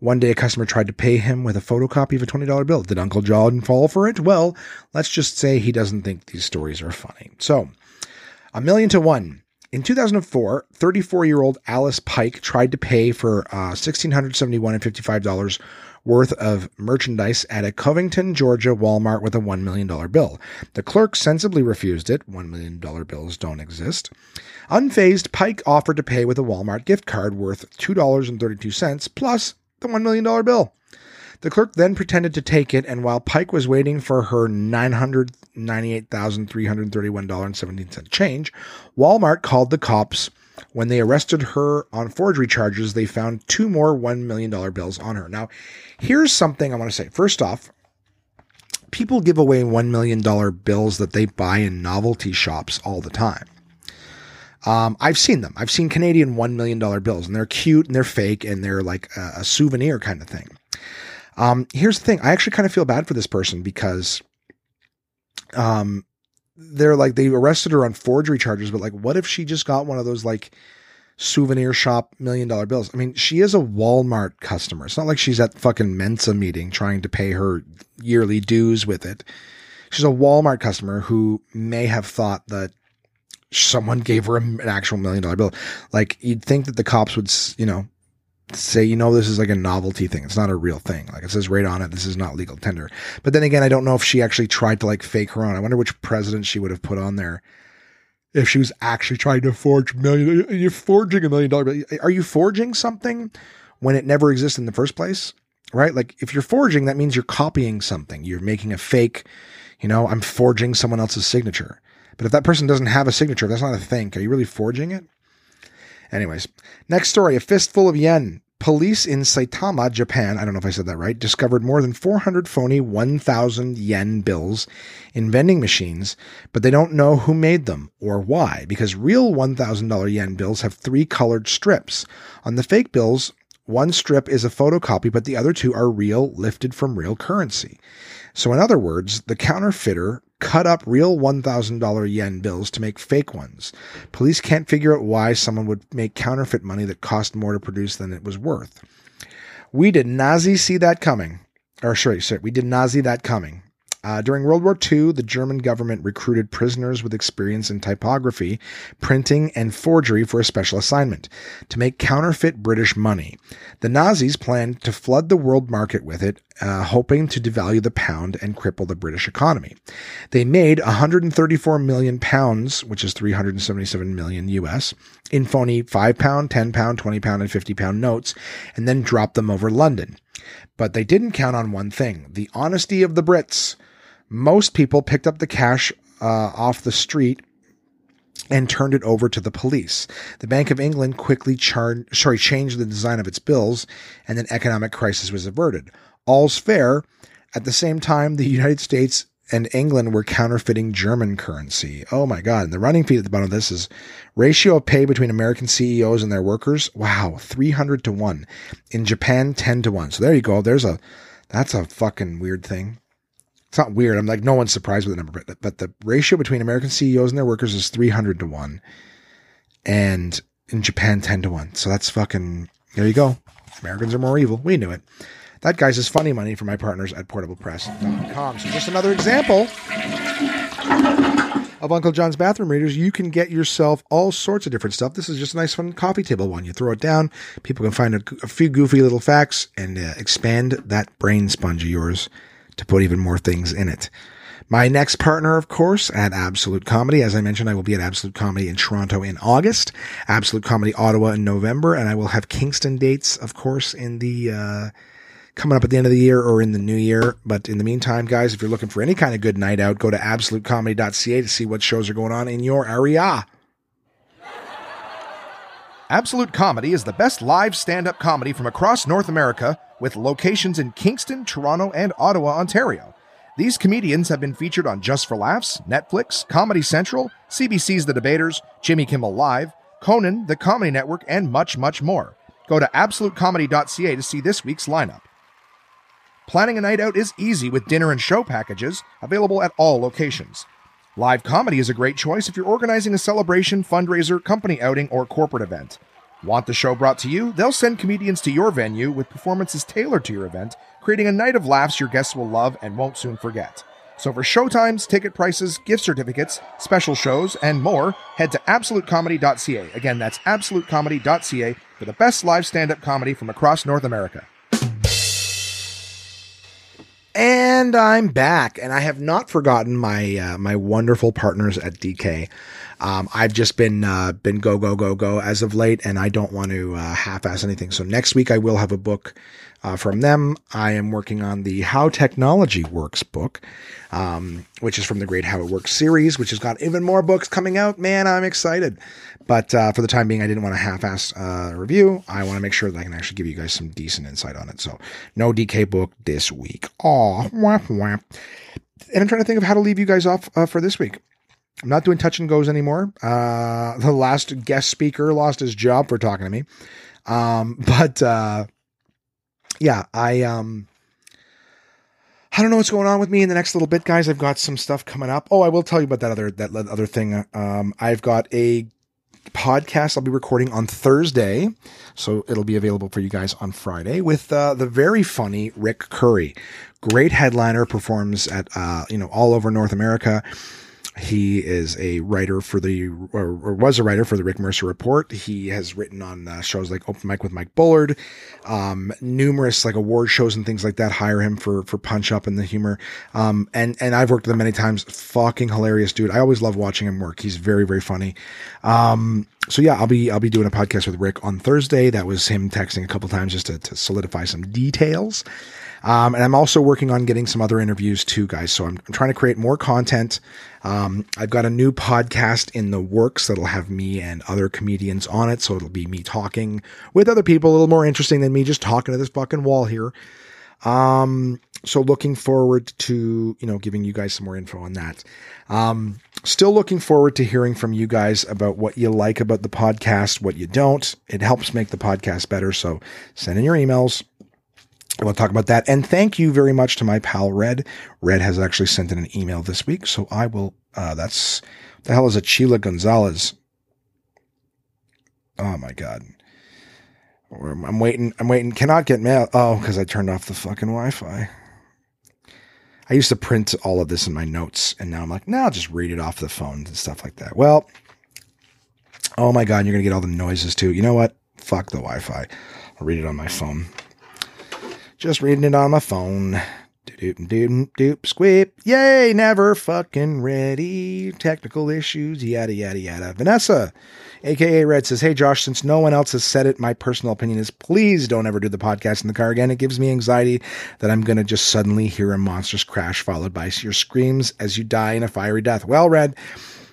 One day, a customer tried to pay him with a photocopy of a $20 bill. Did Uncle John fall for it? Well, let's just say he doesn't think these stories are funny. So, a million to one. In 2004, 34 year old Alice Pike tried to pay for uh, $1,671.55 worth of merchandise at a Covington, Georgia Walmart with a $1 million bill. The clerk sensibly refused it. $1 million bills don't exist. Unfazed, Pike offered to pay with a Walmart gift card worth $2.32 plus the $1 million bill. The clerk then pretended to take it, and while Pike was waiting for her 900 $98,331.17 change, Walmart called the cops. When they arrested her on forgery charges, they found two more $1 million bills on her. Now, here's something I want to say. First off, people give away $1 million bills that they buy in novelty shops all the time. Um, I've seen them. I've seen Canadian $1 million bills, and they're cute and they're fake and they're like a, a souvenir kind of thing. Um, here's the thing I actually kind of feel bad for this person because um, they're like, they arrested her on forgery charges, but like, what if she just got one of those like souvenir shop million dollar bills? I mean, she is a Walmart customer. It's not like she's at fucking Mensa meeting trying to pay her yearly dues with it. She's a Walmart customer who may have thought that someone gave her an actual million dollar bill. Like you'd think that the cops would, you know, say, you know, this is like a novelty thing. It's not a real thing. Like it says right on it, this is not legal tender. But then again, I don't know if she actually tried to like fake her own. I wonder which president she would have put on there if she was actually trying to forge million. You're forging a million dollar. Are you forging something when it never existed in the first place? Right? Like if you're forging, that means you're copying something. You're making a fake, you know, I'm forging someone else's signature. But if that person doesn't have a signature, that's not a thing. Are you really forging it? Anyways, next story a fistful of yen. Police in Saitama, Japan, I don't know if I said that right, discovered more than 400 phony 1,000 yen bills in vending machines, but they don't know who made them or why, because real $1,000 yen bills have three colored strips. On the fake bills, one strip is a photocopy, but the other two are real, lifted from real currency. So, in other words, the counterfeiter cut up real $1,000 yen bills to make fake ones. Police can't figure out why someone would make counterfeit money that cost more to produce than it was worth. We did Nazi see that coming. Or sorry, sorry, we did Nazi that coming. Uh, during World War II, the German government recruited prisoners with experience in typography, printing, and forgery for a special assignment to make counterfeit British money. The Nazis planned to flood the world market with it, uh, hoping to devalue the pound and cripple the British economy. They made 134 million pounds, which is 377 million US, in phony 5 pound, 10 pound, 20 pound, and 50 pound notes, and then dropped them over London. But they didn't count on one thing the honesty of the Brits. Most people picked up the cash uh, off the street and turned it over to the police. The Bank of England quickly char- sorry, changed the design of its bills, and an economic crisis was averted. All's fair. At the same time, the United States and England were counterfeiting German currency. Oh my God. And the running feed at the bottom of this is ratio of pay between American CEOs and their workers. Wow. 300 to 1. In Japan, 10 to 1. So there you go. There's a, that's a fucking weird thing it's not weird. I'm like, no one's surprised with the number, but, but the ratio between American CEOs and their workers is 300 to 1. And in Japan, 10 to 1. So that's fucking, there you go. Americans are more evil. We knew it. That guy's is funny money for my partners at portablepress.com. So just another example of Uncle John's bathroom readers. You can get yourself all sorts of different stuff. This is just a nice, fun coffee table one. You throw it down, people can find a, a few goofy little facts and uh, expand that brain sponge of yours to put even more things in it. My next partner, of course, at Absolute Comedy. As I mentioned, I will be at Absolute Comedy in Toronto in August, Absolute Comedy Ottawa in November, and I will have Kingston dates, of course, in the uh, coming up at the end of the year or in the new year. But in the meantime, guys, if you're looking for any kind of good night out, go to absolutecomedy.ca to see what shows are going on in your area. Absolute Comedy is the best live stand up comedy from across North America with locations in Kingston, Toronto, and Ottawa, Ontario. These comedians have been featured on Just for Laughs, Netflix, Comedy Central, CBC's The Debaters, Jimmy Kimmel Live, Conan, The Comedy Network, and much, much more. Go to absolutecomedy.ca to see this week's lineup. Planning a night out is easy with dinner and show packages available at all locations. Live comedy is a great choice if you're organizing a celebration, fundraiser, company outing, or corporate event. Want the show brought to you? They'll send comedians to your venue with performances tailored to your event, creating a night of laughs your guests will love and won't soon forget. So for showtimes, ticket prices, gift certificates, special shows, and more, head to absolutecomedy.ca. Again, that's absolutecomedy.ca for the best live stand-up comedy from across North America. And I'm back, and I have not forgotten my uh, my wonderful partners at DK. Um, I've just been uh, been go go go go as of late, and I don't want to uh, half-ass anything. So next week I will have a book uh, from them. I am working on the How Technology Works book, um, which is from the Great How It Works series, which has got even more books coming out. Man, I'm excited. But uh, for the time being, I didn't want to half-ass uh, review. I want to make sure that I can actually give you guys some decent insight on it. So no DK book this week. Aw, whap, whap. And I'm trying to think of how to leave you guys off uh, for this week. I'm not doing touch and goes anymore. Uh, the last guest speaker lost his job for talking to me. Um, but uh, yeah, I um, I don't know what's going on with me in the next little bit, guys. I've got some stuff coming up. Oh, I will tell you about that other that other thing. Um, I've got a podcast I'll be recording on Thursday, so it'll be available for you guys on Friday with uh, the very funny Rick Curry. Great headliner, performs at uh, you know all over North America. He is a writer for the, or, or, was a writer for the Rick Mercer Report. He has written on uh, shows like Open Mic with Mike Bullard, um, numerous like award shows and things like that. Hire him for for Punch Up and the humor. Um, and and I've worked with him many times. Fucking hilarious dude. I always love watching him work. He's very very funny. Um, so yeah, I'll be I'll be doing a podcast with Rick on Thursday. That was him texting a couple times just to, to solidify some details. Um, and I'm also working on getting some other interviews too, guys. So I'm, I'm trying to create more content. Um, I've got a new podcast in the works that'll have me and other comedians on it. So it'll be me talking with other people, a little more interesting than me just talking to this fucking wall here. Um, so looking forward to, you know, giving you guys some more info on that. Um, still looking forward to hearing from you guys about what you like about the podcast, what you don't. It helps make the podcast better. So send in your emails. We'll talk about that. And thank you very much to my pal Red. Red has actually sent in an email this week. So I will, uh, that's, the hell is a Chila Gonzalez? Oh my God. I'm waiting. I'm waiting. Cannot get mail. Oh, because I turned off the fucking Wi Fi. I used to print all of this in my notes, and now I'm like, now I'll just read it off the phone and stuff like that. Well, oh my God, you're to get all the noises too. You know what? Fuck the Wi Fi. I'll read it on my phone. Just reading it on my phone. Doop doop doop squip. Yay, never fucking ready. Technical issues, yada yada yada. Vanessa, aka Red, says, Hey Josh, since no one else has said it, my personal opinion is please don't ever do the podcast in the car again. It gives me anxiety that I'm gonna just suddenly hear a monstrous crash followed by your screams as you die in a fiery death. Well, Red,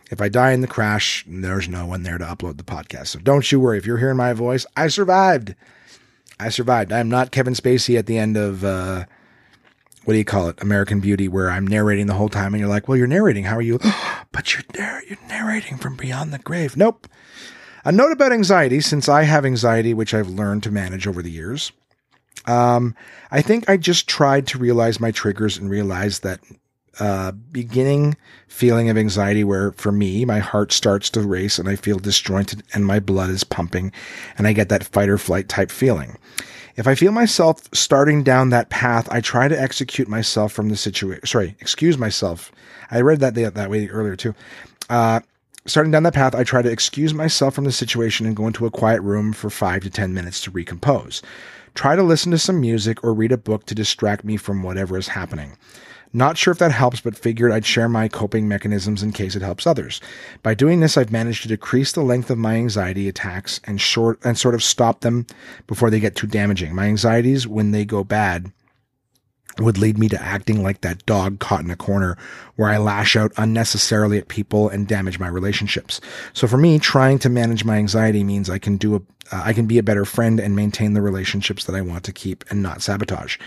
if I die in the crash, there's no one there to upload the podcast. So don't you worry. If you're hearing my voice, I survived. I survived. I'm not Kevin Spacey at the end of uh, what do you call it? American Beauty, where I'm narrating the whole time, and you're like, "Well, you're narrating. How are you?" but you're narr- you're narrating from beyond the grave. Nope. A note about anxiety, since I have anxiety, which I've learned to manage over the years. Um, I think I just tried to realize my triggers and realize that uh, beginning feeling of anxiety where for me, my heart starts to race and I feel disjointed and my blood is pumping and I get that fight or flight type feeling. If I feel myself starting down that path, I try to execute myself from the situation. Sorry, excuse myself. I read that that way earlier too. Uh, starting down that path, I try to excuse myself from the situation and go into a quiet room for five to 10 minutes to recompose. Try to listen to some music or read a book to distract me from whatever is happening. Not sure if that helps, but figured I'd share my coping mechanisms in case it helps others. By doing this, I've managed to decrease the length of my anxiety attacks and short and sort of stop them before they get too damaging. My anxieties, when they go bad, would lead me to acting like that dog caught in a corner where I lash out unnecessarily at people and damage my relationships. So for me, trying to manage my anxiety means I can do a, uh, I can be a better friend and maintain the relationships that I want to keep and not sabotage.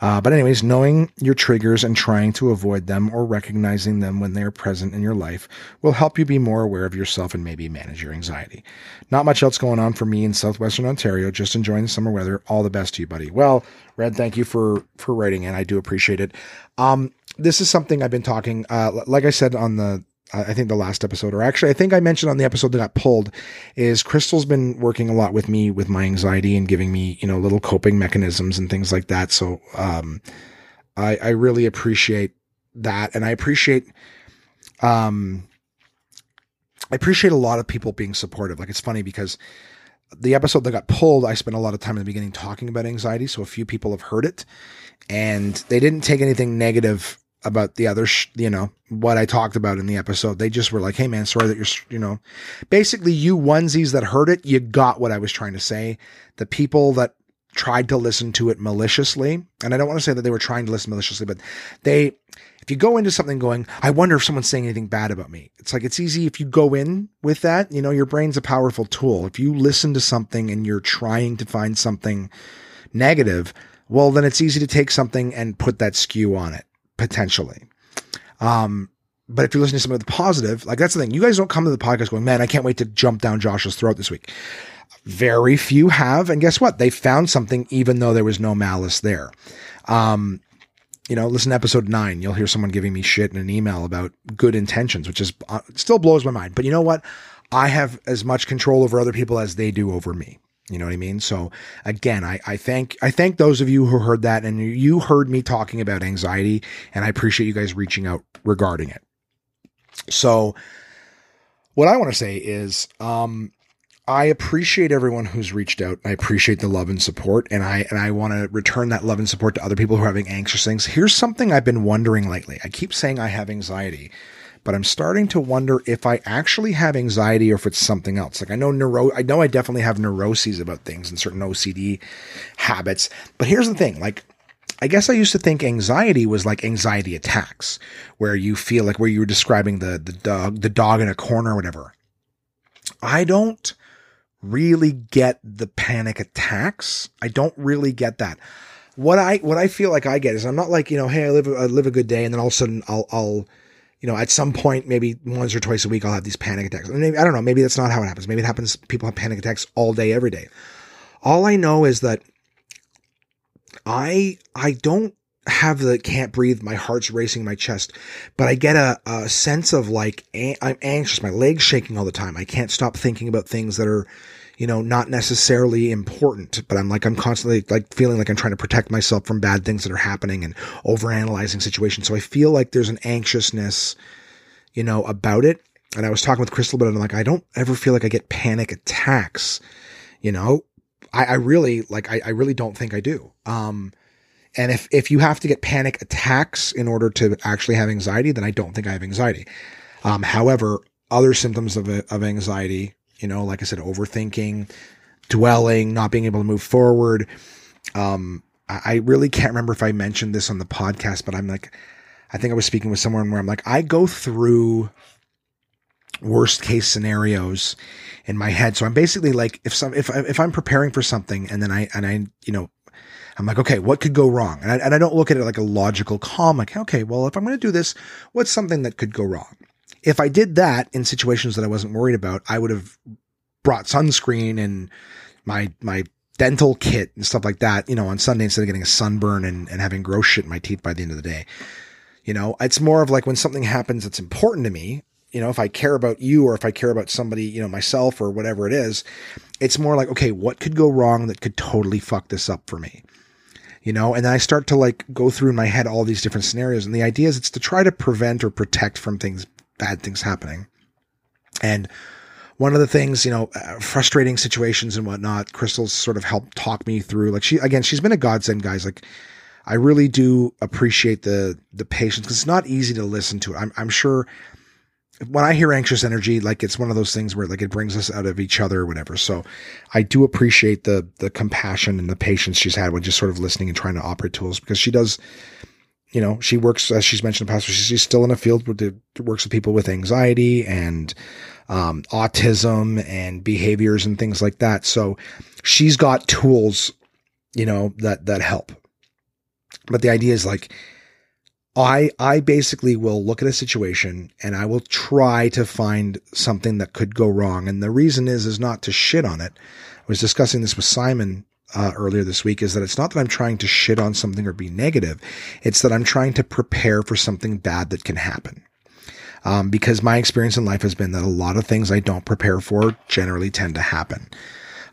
Uh, but anyways, knowing your triggers and trying to avoid them or recognizing them when they are present in your life will help you be more aware of yourself and maybe manage your anxiety. Not much else going on for me in southwestern Ontario. Just enjoying the summer weather. All the best to you, buddy. Well, Red, thank you for for writing in. I do appreciate it. Um, this is something I've been talking. Uh, like I said on the I think the last episode, or actually, I think I mentioned on the episode that got pulled, is Crystal's been working a lot with me with my anxiety and giving me, you know, little coping mechanisms and things like that. So, um, I, I really appreciate that. And I appreciate, um, I appreciate a lot of people being supportive. Like, it's funny because, the episode that got pulled, I spent a lot of time in the beginning talking about anxiety. So a few people have heard it and they didn't take anything negative about the other, sh- you know, what I talked about in the episode. They just were like, Hey man, sorry that you're, you know, basically you onesies that heard it, you got what I was trying to say. The people that tried to listen to it maliciously, and I don't want to say that they were trying to listen maliciously, but they, if you go into something going, I wonder if someone's saying anything bad about me. It's like, it's easy if you go in with that, you know, your brain's a powerful tool. If you listen to something and you're trying to find something negative, well, then it's easy to take something and put that skew on it potentially. Um, but if you're listening to something with positive, like that's the thing. You guys don't come to the podcast going, man, I can't wait to jump down Josh's throat this week. Very few have. And guess what? They found something even though there was no malice there. Um, you know, listen to episode nine. You'll hear someone giving me shit in an email about good intentions, which is uh, still blows my mind. But you know what? I have as much control over other people as they do over me. You know what I mean? So again, I, I thank I thank those of you who heard that and you heard me talking about anxiety, and I appreciate you guys reaching out regarding it. So what I want to say is um I appreciate everyone who's reached out. I appreciate the love and support, and I and I want to return that love and support to other people who are having anxious things. Here's something I've been wondering lately. I keep saying I have anxiety, but I'm starting to wonder if I actually have anxiety or if it's something else. Like I know neuro, I know I definitely have neuroses about things and certain OCD habits. But here's the thing, like I guess I used to think anxiety was like anxiety attacks, where you feel like where you were describing the the dog the dog in a corner or whatever. I don't really get the panic attacks. I don't really get that. What I what I feel like I get is I'm not like you know, hey, I live I live a good day, and then all of a sudden I'll I'll you know, at some point, maybe once or twice a week, I'll have these panic attacks. Maybe, I don't know. Maybe that's not how it happens. Maybe it happens. People have panic attacks all day, every day. All I know is that I, I don't have the can't breathe. My heart's racing my chest, but I get a, a sense of like, I'm anxious. My legs shaking all the time. I can't stop thinking about things that are, you know, not necessarily important, but I'm like, I'm constantly like feeling like I'm trying to protect myself from bad things that are happening and overanalyzing situations. So I feel like there's an anxiousness, you know, about it. And I was talking with Crystal about it. I'm like, I don't ever feel like I get panic attacks, you know, I, I really like, I, I really don't think I do. Um, and if, if you have to get panic attacks in order to actually have anxiety, then I don't think I have anxiety. Um, however, other symptoms of, of anxiety you know, like I said, overthinking, dwelling, not being able to move forward. Um, I really can't remember if I mentioned this on the podcast, but I'm like, I think I was speaking with someone where I'm like, I go through worst case scenarios in my head. So I'm basically like, if some, if, if I'm preparing for something and then I, and I, you know, I'm like, okay, what could go wrong? And I, and I don't look at it like a logical calm, like, okay, well, if I'm going to do this, what's something that could go wrong? If I did that in situations that I wasn't worried about, I would have brought sunscreen and my, my dental kit and stuff like that, you know, on Sunday instead of getting a sunburn and, and having gross shit in my teeth by the end of the day. You know, it's more of like when something happens that's important to me, you know, if I care about you or if I care about somebody, you know, myself or whatever it is, it's more like, okay, what could go wrong that could totally fuck this up for me? You know, and then I start to like go through in my head all these different scenarios. And the idea is it's to try to prevent or protect from things bad things happening. And one of the things, you know, uh, frustrating situations and whatnot, Crystal's sort of helped talk me through. Like she, again, she's been a godsend, guys. Like I really do appreciate the the patience because it's not easy to listen to it. I'm I'm sure when I hear anxious energy, like it's one of those things where like it brings us out of each other or whatever. So I do appreciate the the compassion and the patience she's had when just sort of listening and trying to operate tools because she does you know, she works, as she's mentioned in the past, she's still in a field where works with people with anxiety and um, autism and behaviors and things like that. So she's got tools, you know, that, that help. But the idea is like, I, I basically will look at a situation and I will try to find something that could go wrong. And the reason is, is not to shit on it. I was discussing this with Simon uh, earlier this week is that it's not that I'm trying to shit on something or be negative. It's that I'm trying to prepare for something bad that can happen. Um, because my experience in life has been that a lot of things I don't prepare for generally tend to happen.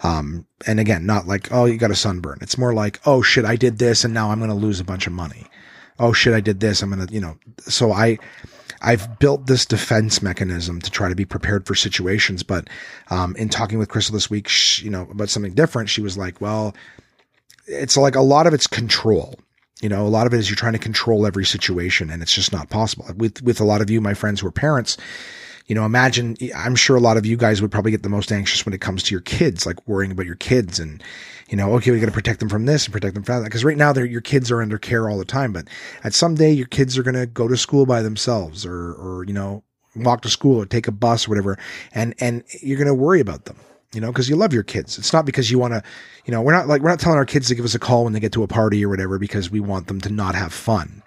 Um, and again, not like, oh, you got a sunburn. It's more like, oh shit, I did this and now I'm going to lose a bunch of money. Oh shit, I did this. I'm going to, you know, so I, I've built this defense mechanism to try to be prepared for situations. But um, in talking with Crystal this week, she, you know, about something different, she was like, "Well, it's like a lot of it's control." You know, a lot of it is you're trying to control every situation and it's just not possible. With with a lot of you, my friends who are parents, you know, imagine, I'm sure a lot of you guys would probably get the most anxious when it comes to your kids, like worrying about your kids and, you know, okay, we got to protect them from this and protect them from that. Cause right now your kids are under care all the time, but at some day your kids are going to go to school by themselves or, or, you know, walk to school or take a bus or whatever. And, and you're going to worry about them, you know, cause you love your kids. It's not because you want to, you know, we're not like, we're not telling our kids to give us a call when they get to a party or whatever because we want them to not have fun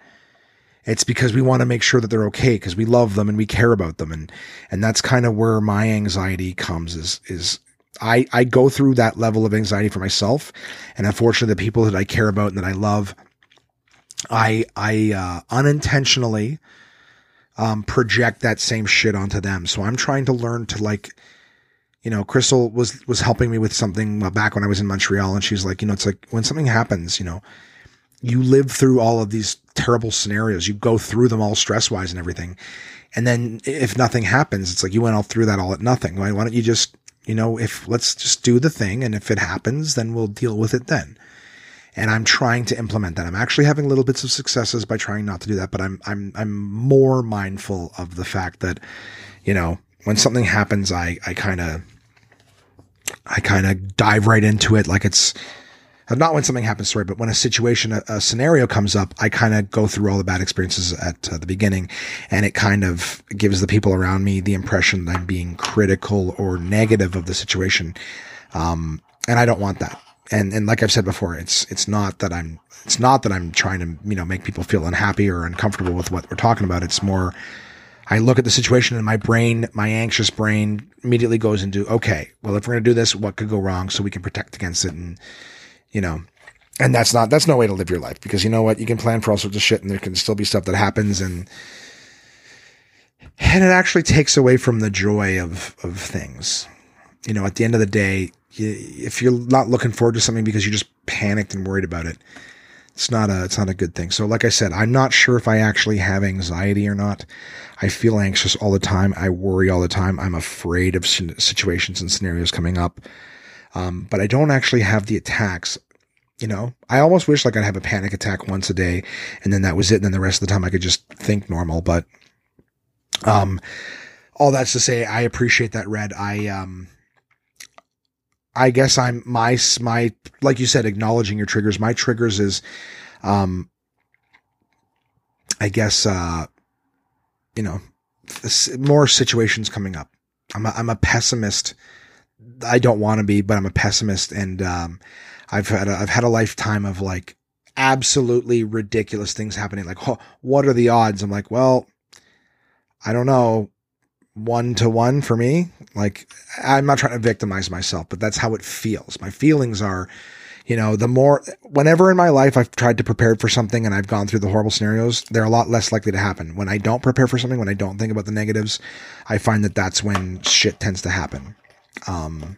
it's because we want to make sure that they're okay because we love them and we care about them. And, and that's kind of where my anxiety comes is, is I, I go through that level of anxiety for myself. And unfortunately, the people that I care about and that I love, I, I, uh, unintentionally, um, project that same shit onto them. So I'm trying to learn to like, you know, Crystal was, was helping me with something back when I was in Montreal and she's like, you know, it's like when something happens, you know, you live through all of these terrible scenarios. You go through them all stress wise and everything. And then if nothing happens, it's like you went all through that all at nothing. Why, why don't you just, you know, if let's just do the thing. And if it happens, then we'll deal with it then. And I'm trying to implement that. I'm actually having little bits of successes by trying not to do that, but I'm, I'm, I'm more mindful of the fact that, you know, when something happens, I, I kind of, I kind of dive right into it like it's, not when something happens, sorry, but when a situation, a, a scenario comes up, I kind of go through all the bad experiences at uh, the beginning and it kind of gives the people around me the impression that I'm being critical or negative of the situation. Um, and I don't want that. And, and like I've said before, it's, it's not that I'm, it's not that I'm trying to, you know, make people feel unhappy or uncomfortable with what we're talking about. It's more, I look at the situation and my brain, my anxious brain immediately goes into, okay, well, if we're going to do this, what could go wrong so we can protect against it? And, you know, and that's not, that's no way to live your life because you know what? You can plan for all sorts of shit and there can still be stuff that happens and, and it actually takes away from the joy of, of things. You know, at the end of the day, you, if you're not looking forward to something because you just panicked and worried about it, it's not a, it's not a good thing. So like I said, I'm not sure if I actually have anxiety or not. I feel anxious all the time. I worry all the time. I'm afraid of situations and scenarios coming up. Um, but I don't actually have the attacks. You know, I almost wish like I'd have a panic attack once a day and then that was it. And then the rest of the time I could just think normal. But, um, all that's to say, I appreciate that red. I, um, I guess I'm my, my, like you said, acknowledging your triggers. My triggers is, um, I guess, uh, you know, more situations coming up. I'm a, I'm a pessimist. I don't want to be, but I'm a pessimist and, um, I've had a, I've had a lifetime of like absolutely ridiculous things happening. Like, oh, what are the odds? I'm like, well, I don't know. One to one for me. Like, I'm not trying to victimize myself, but that's how it feels. My feelings are, you know, the more, whenever in my life I've tried to prepare for something and I've gone through the horrible scenarios, they're a lot less likely to happen. When I don't prepare for something, when I don't think about the negatives, I find that that's when shit tends to happen. Um,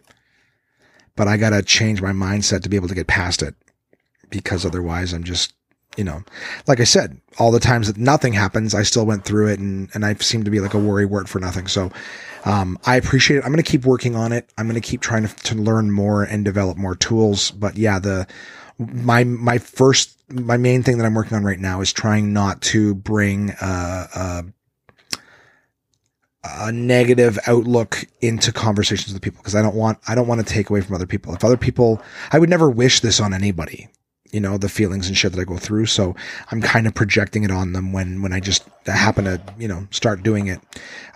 but I got to change my mindset to be able to get past it because otherwise I'm just, you know, like I said, all the times that nothing happens, I still went through it and, and I seem to be like a worry word for nothing. So, um, I appreciate it. I'm going to keep working on it. I'm going to keep trying to, to learn more and develop more tools. But yeah, the, my, my first, my main thing that I'm working on right now is trying not to bring, uh, uh, a negative outlook into conversations with people because I don't want I don't want to take away from other people. If other people I would never wish this on anybody, you know, the feelings and shit that I go through. So I'm kind of projecting it on them when when I just happen to, you know, start doing it.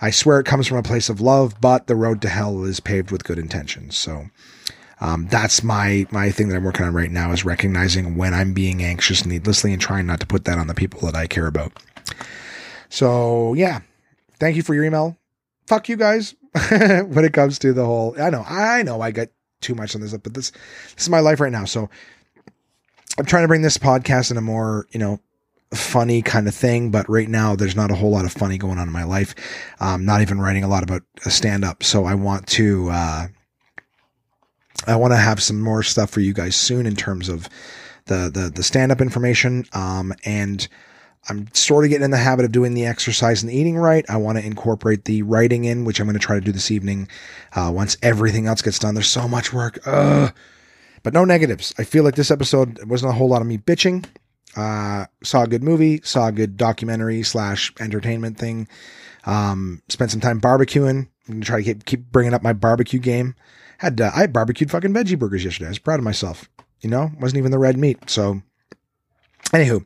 I swear it comes from a place of love, but the road to hell is paved with good intentions. So um, that's my my thing that I'm working on right now is recognizing when I'm being anxious needlessly and trying not to put that on the people that I care about. So yeah, thank you for your email. Fuck you guys when it comes to the whole. I know, I know, I get too much on this, up, but this this is my life right now. So I'm trying to bring this podcast in a more you know funny kind of thing, but right now there's not a whole lot of funny going on in my life. I'm not even writing a lot about a stand up, so I want to. Uh, I want to have some more stuff for you guys soon in terms of the the the stand up information. Um, and I'm sort of getting in the habit of doing the exercise and eating right. I want to incorporate the writing in, which I'm going to try to do this evening uh, once everything else gets done. There's so much work. Ugh. But no negatives. I feel like this episode wasn't a whole lot of me bitching. Uh, saw a good movie, saw a good documentary slash entertainment thing. Um, spent some time barbecuing. I'm gonna try to keep, keep bringing up my barbecue game. Had uh, I barbecued fucking veggie burgers yesterday. I was proud of myself. You know, wasn't even the red meat. So, anywho,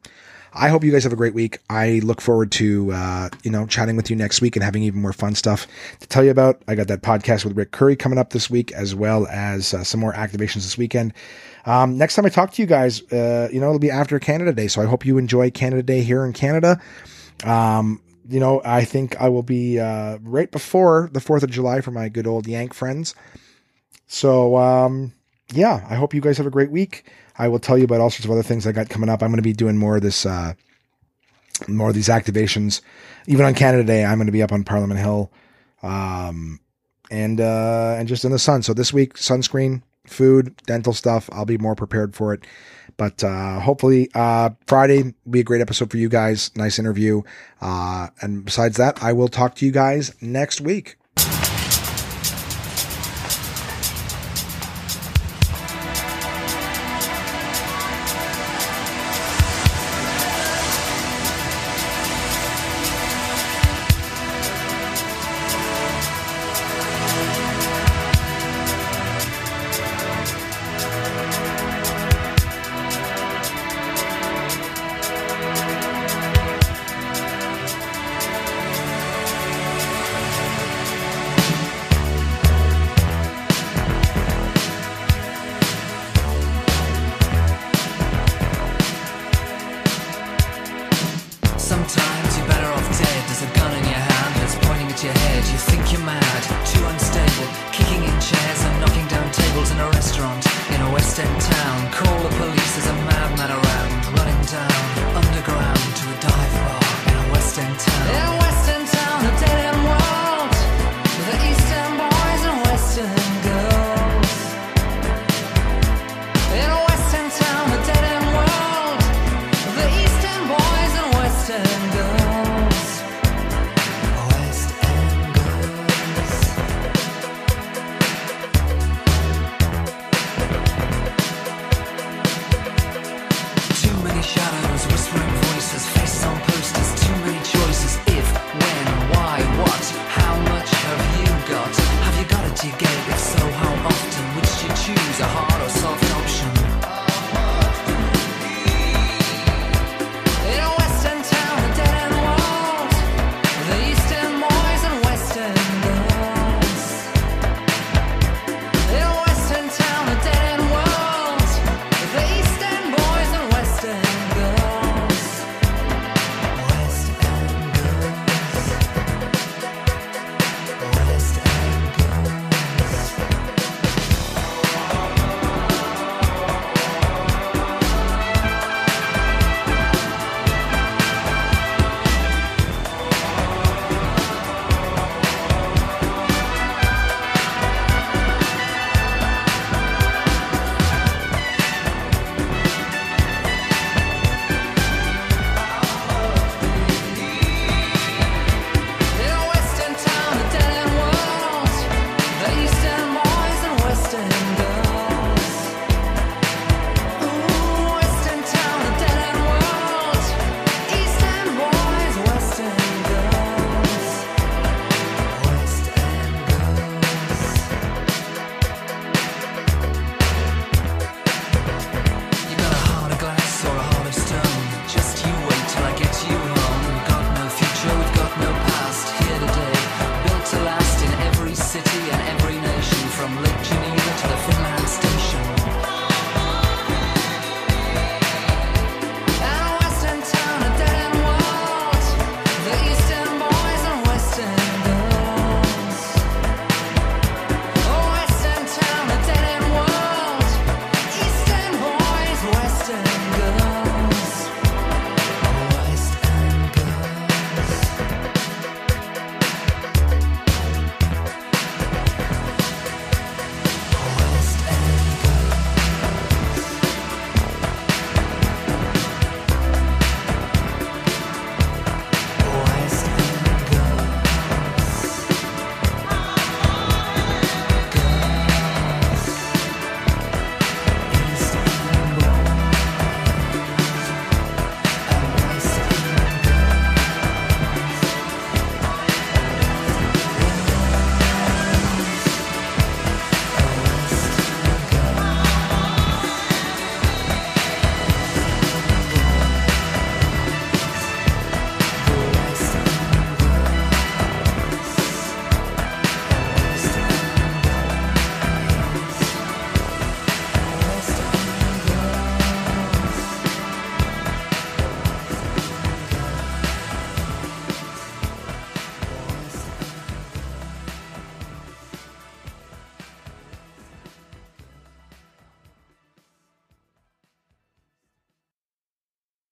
I hope you guys have a great week. I look forward to uh, you know chatting with you next week and having even more fun stuff to tell you about. I got that podcast with Rick Curry coming up this week, as well as uh, some more activations this weekend. Um, next time I talk to you guys, uh, you know, it'll be after Canada Day. So I hope you enjoy Canada Day here in Canada. Um, you know, I think I will be uh, right before the 4th of July for my good old Yank friends. So, um, yeah, I hope you guys have a great week. I will tell you about all sorts of other things I got coming up. I'm going to be doing more of this, uh, more of these activations. Even on Canada Day, I'm going to be up on Parliament Hill, um, and uh, and just in the sun. So this week, sunscreen, food, dental stuff. I'll be more prepared for it. But uh, hopefully, uh, Friday will be a great episode for you guys. Nice interview. Uh, and besides that, I will talk to you guys next week.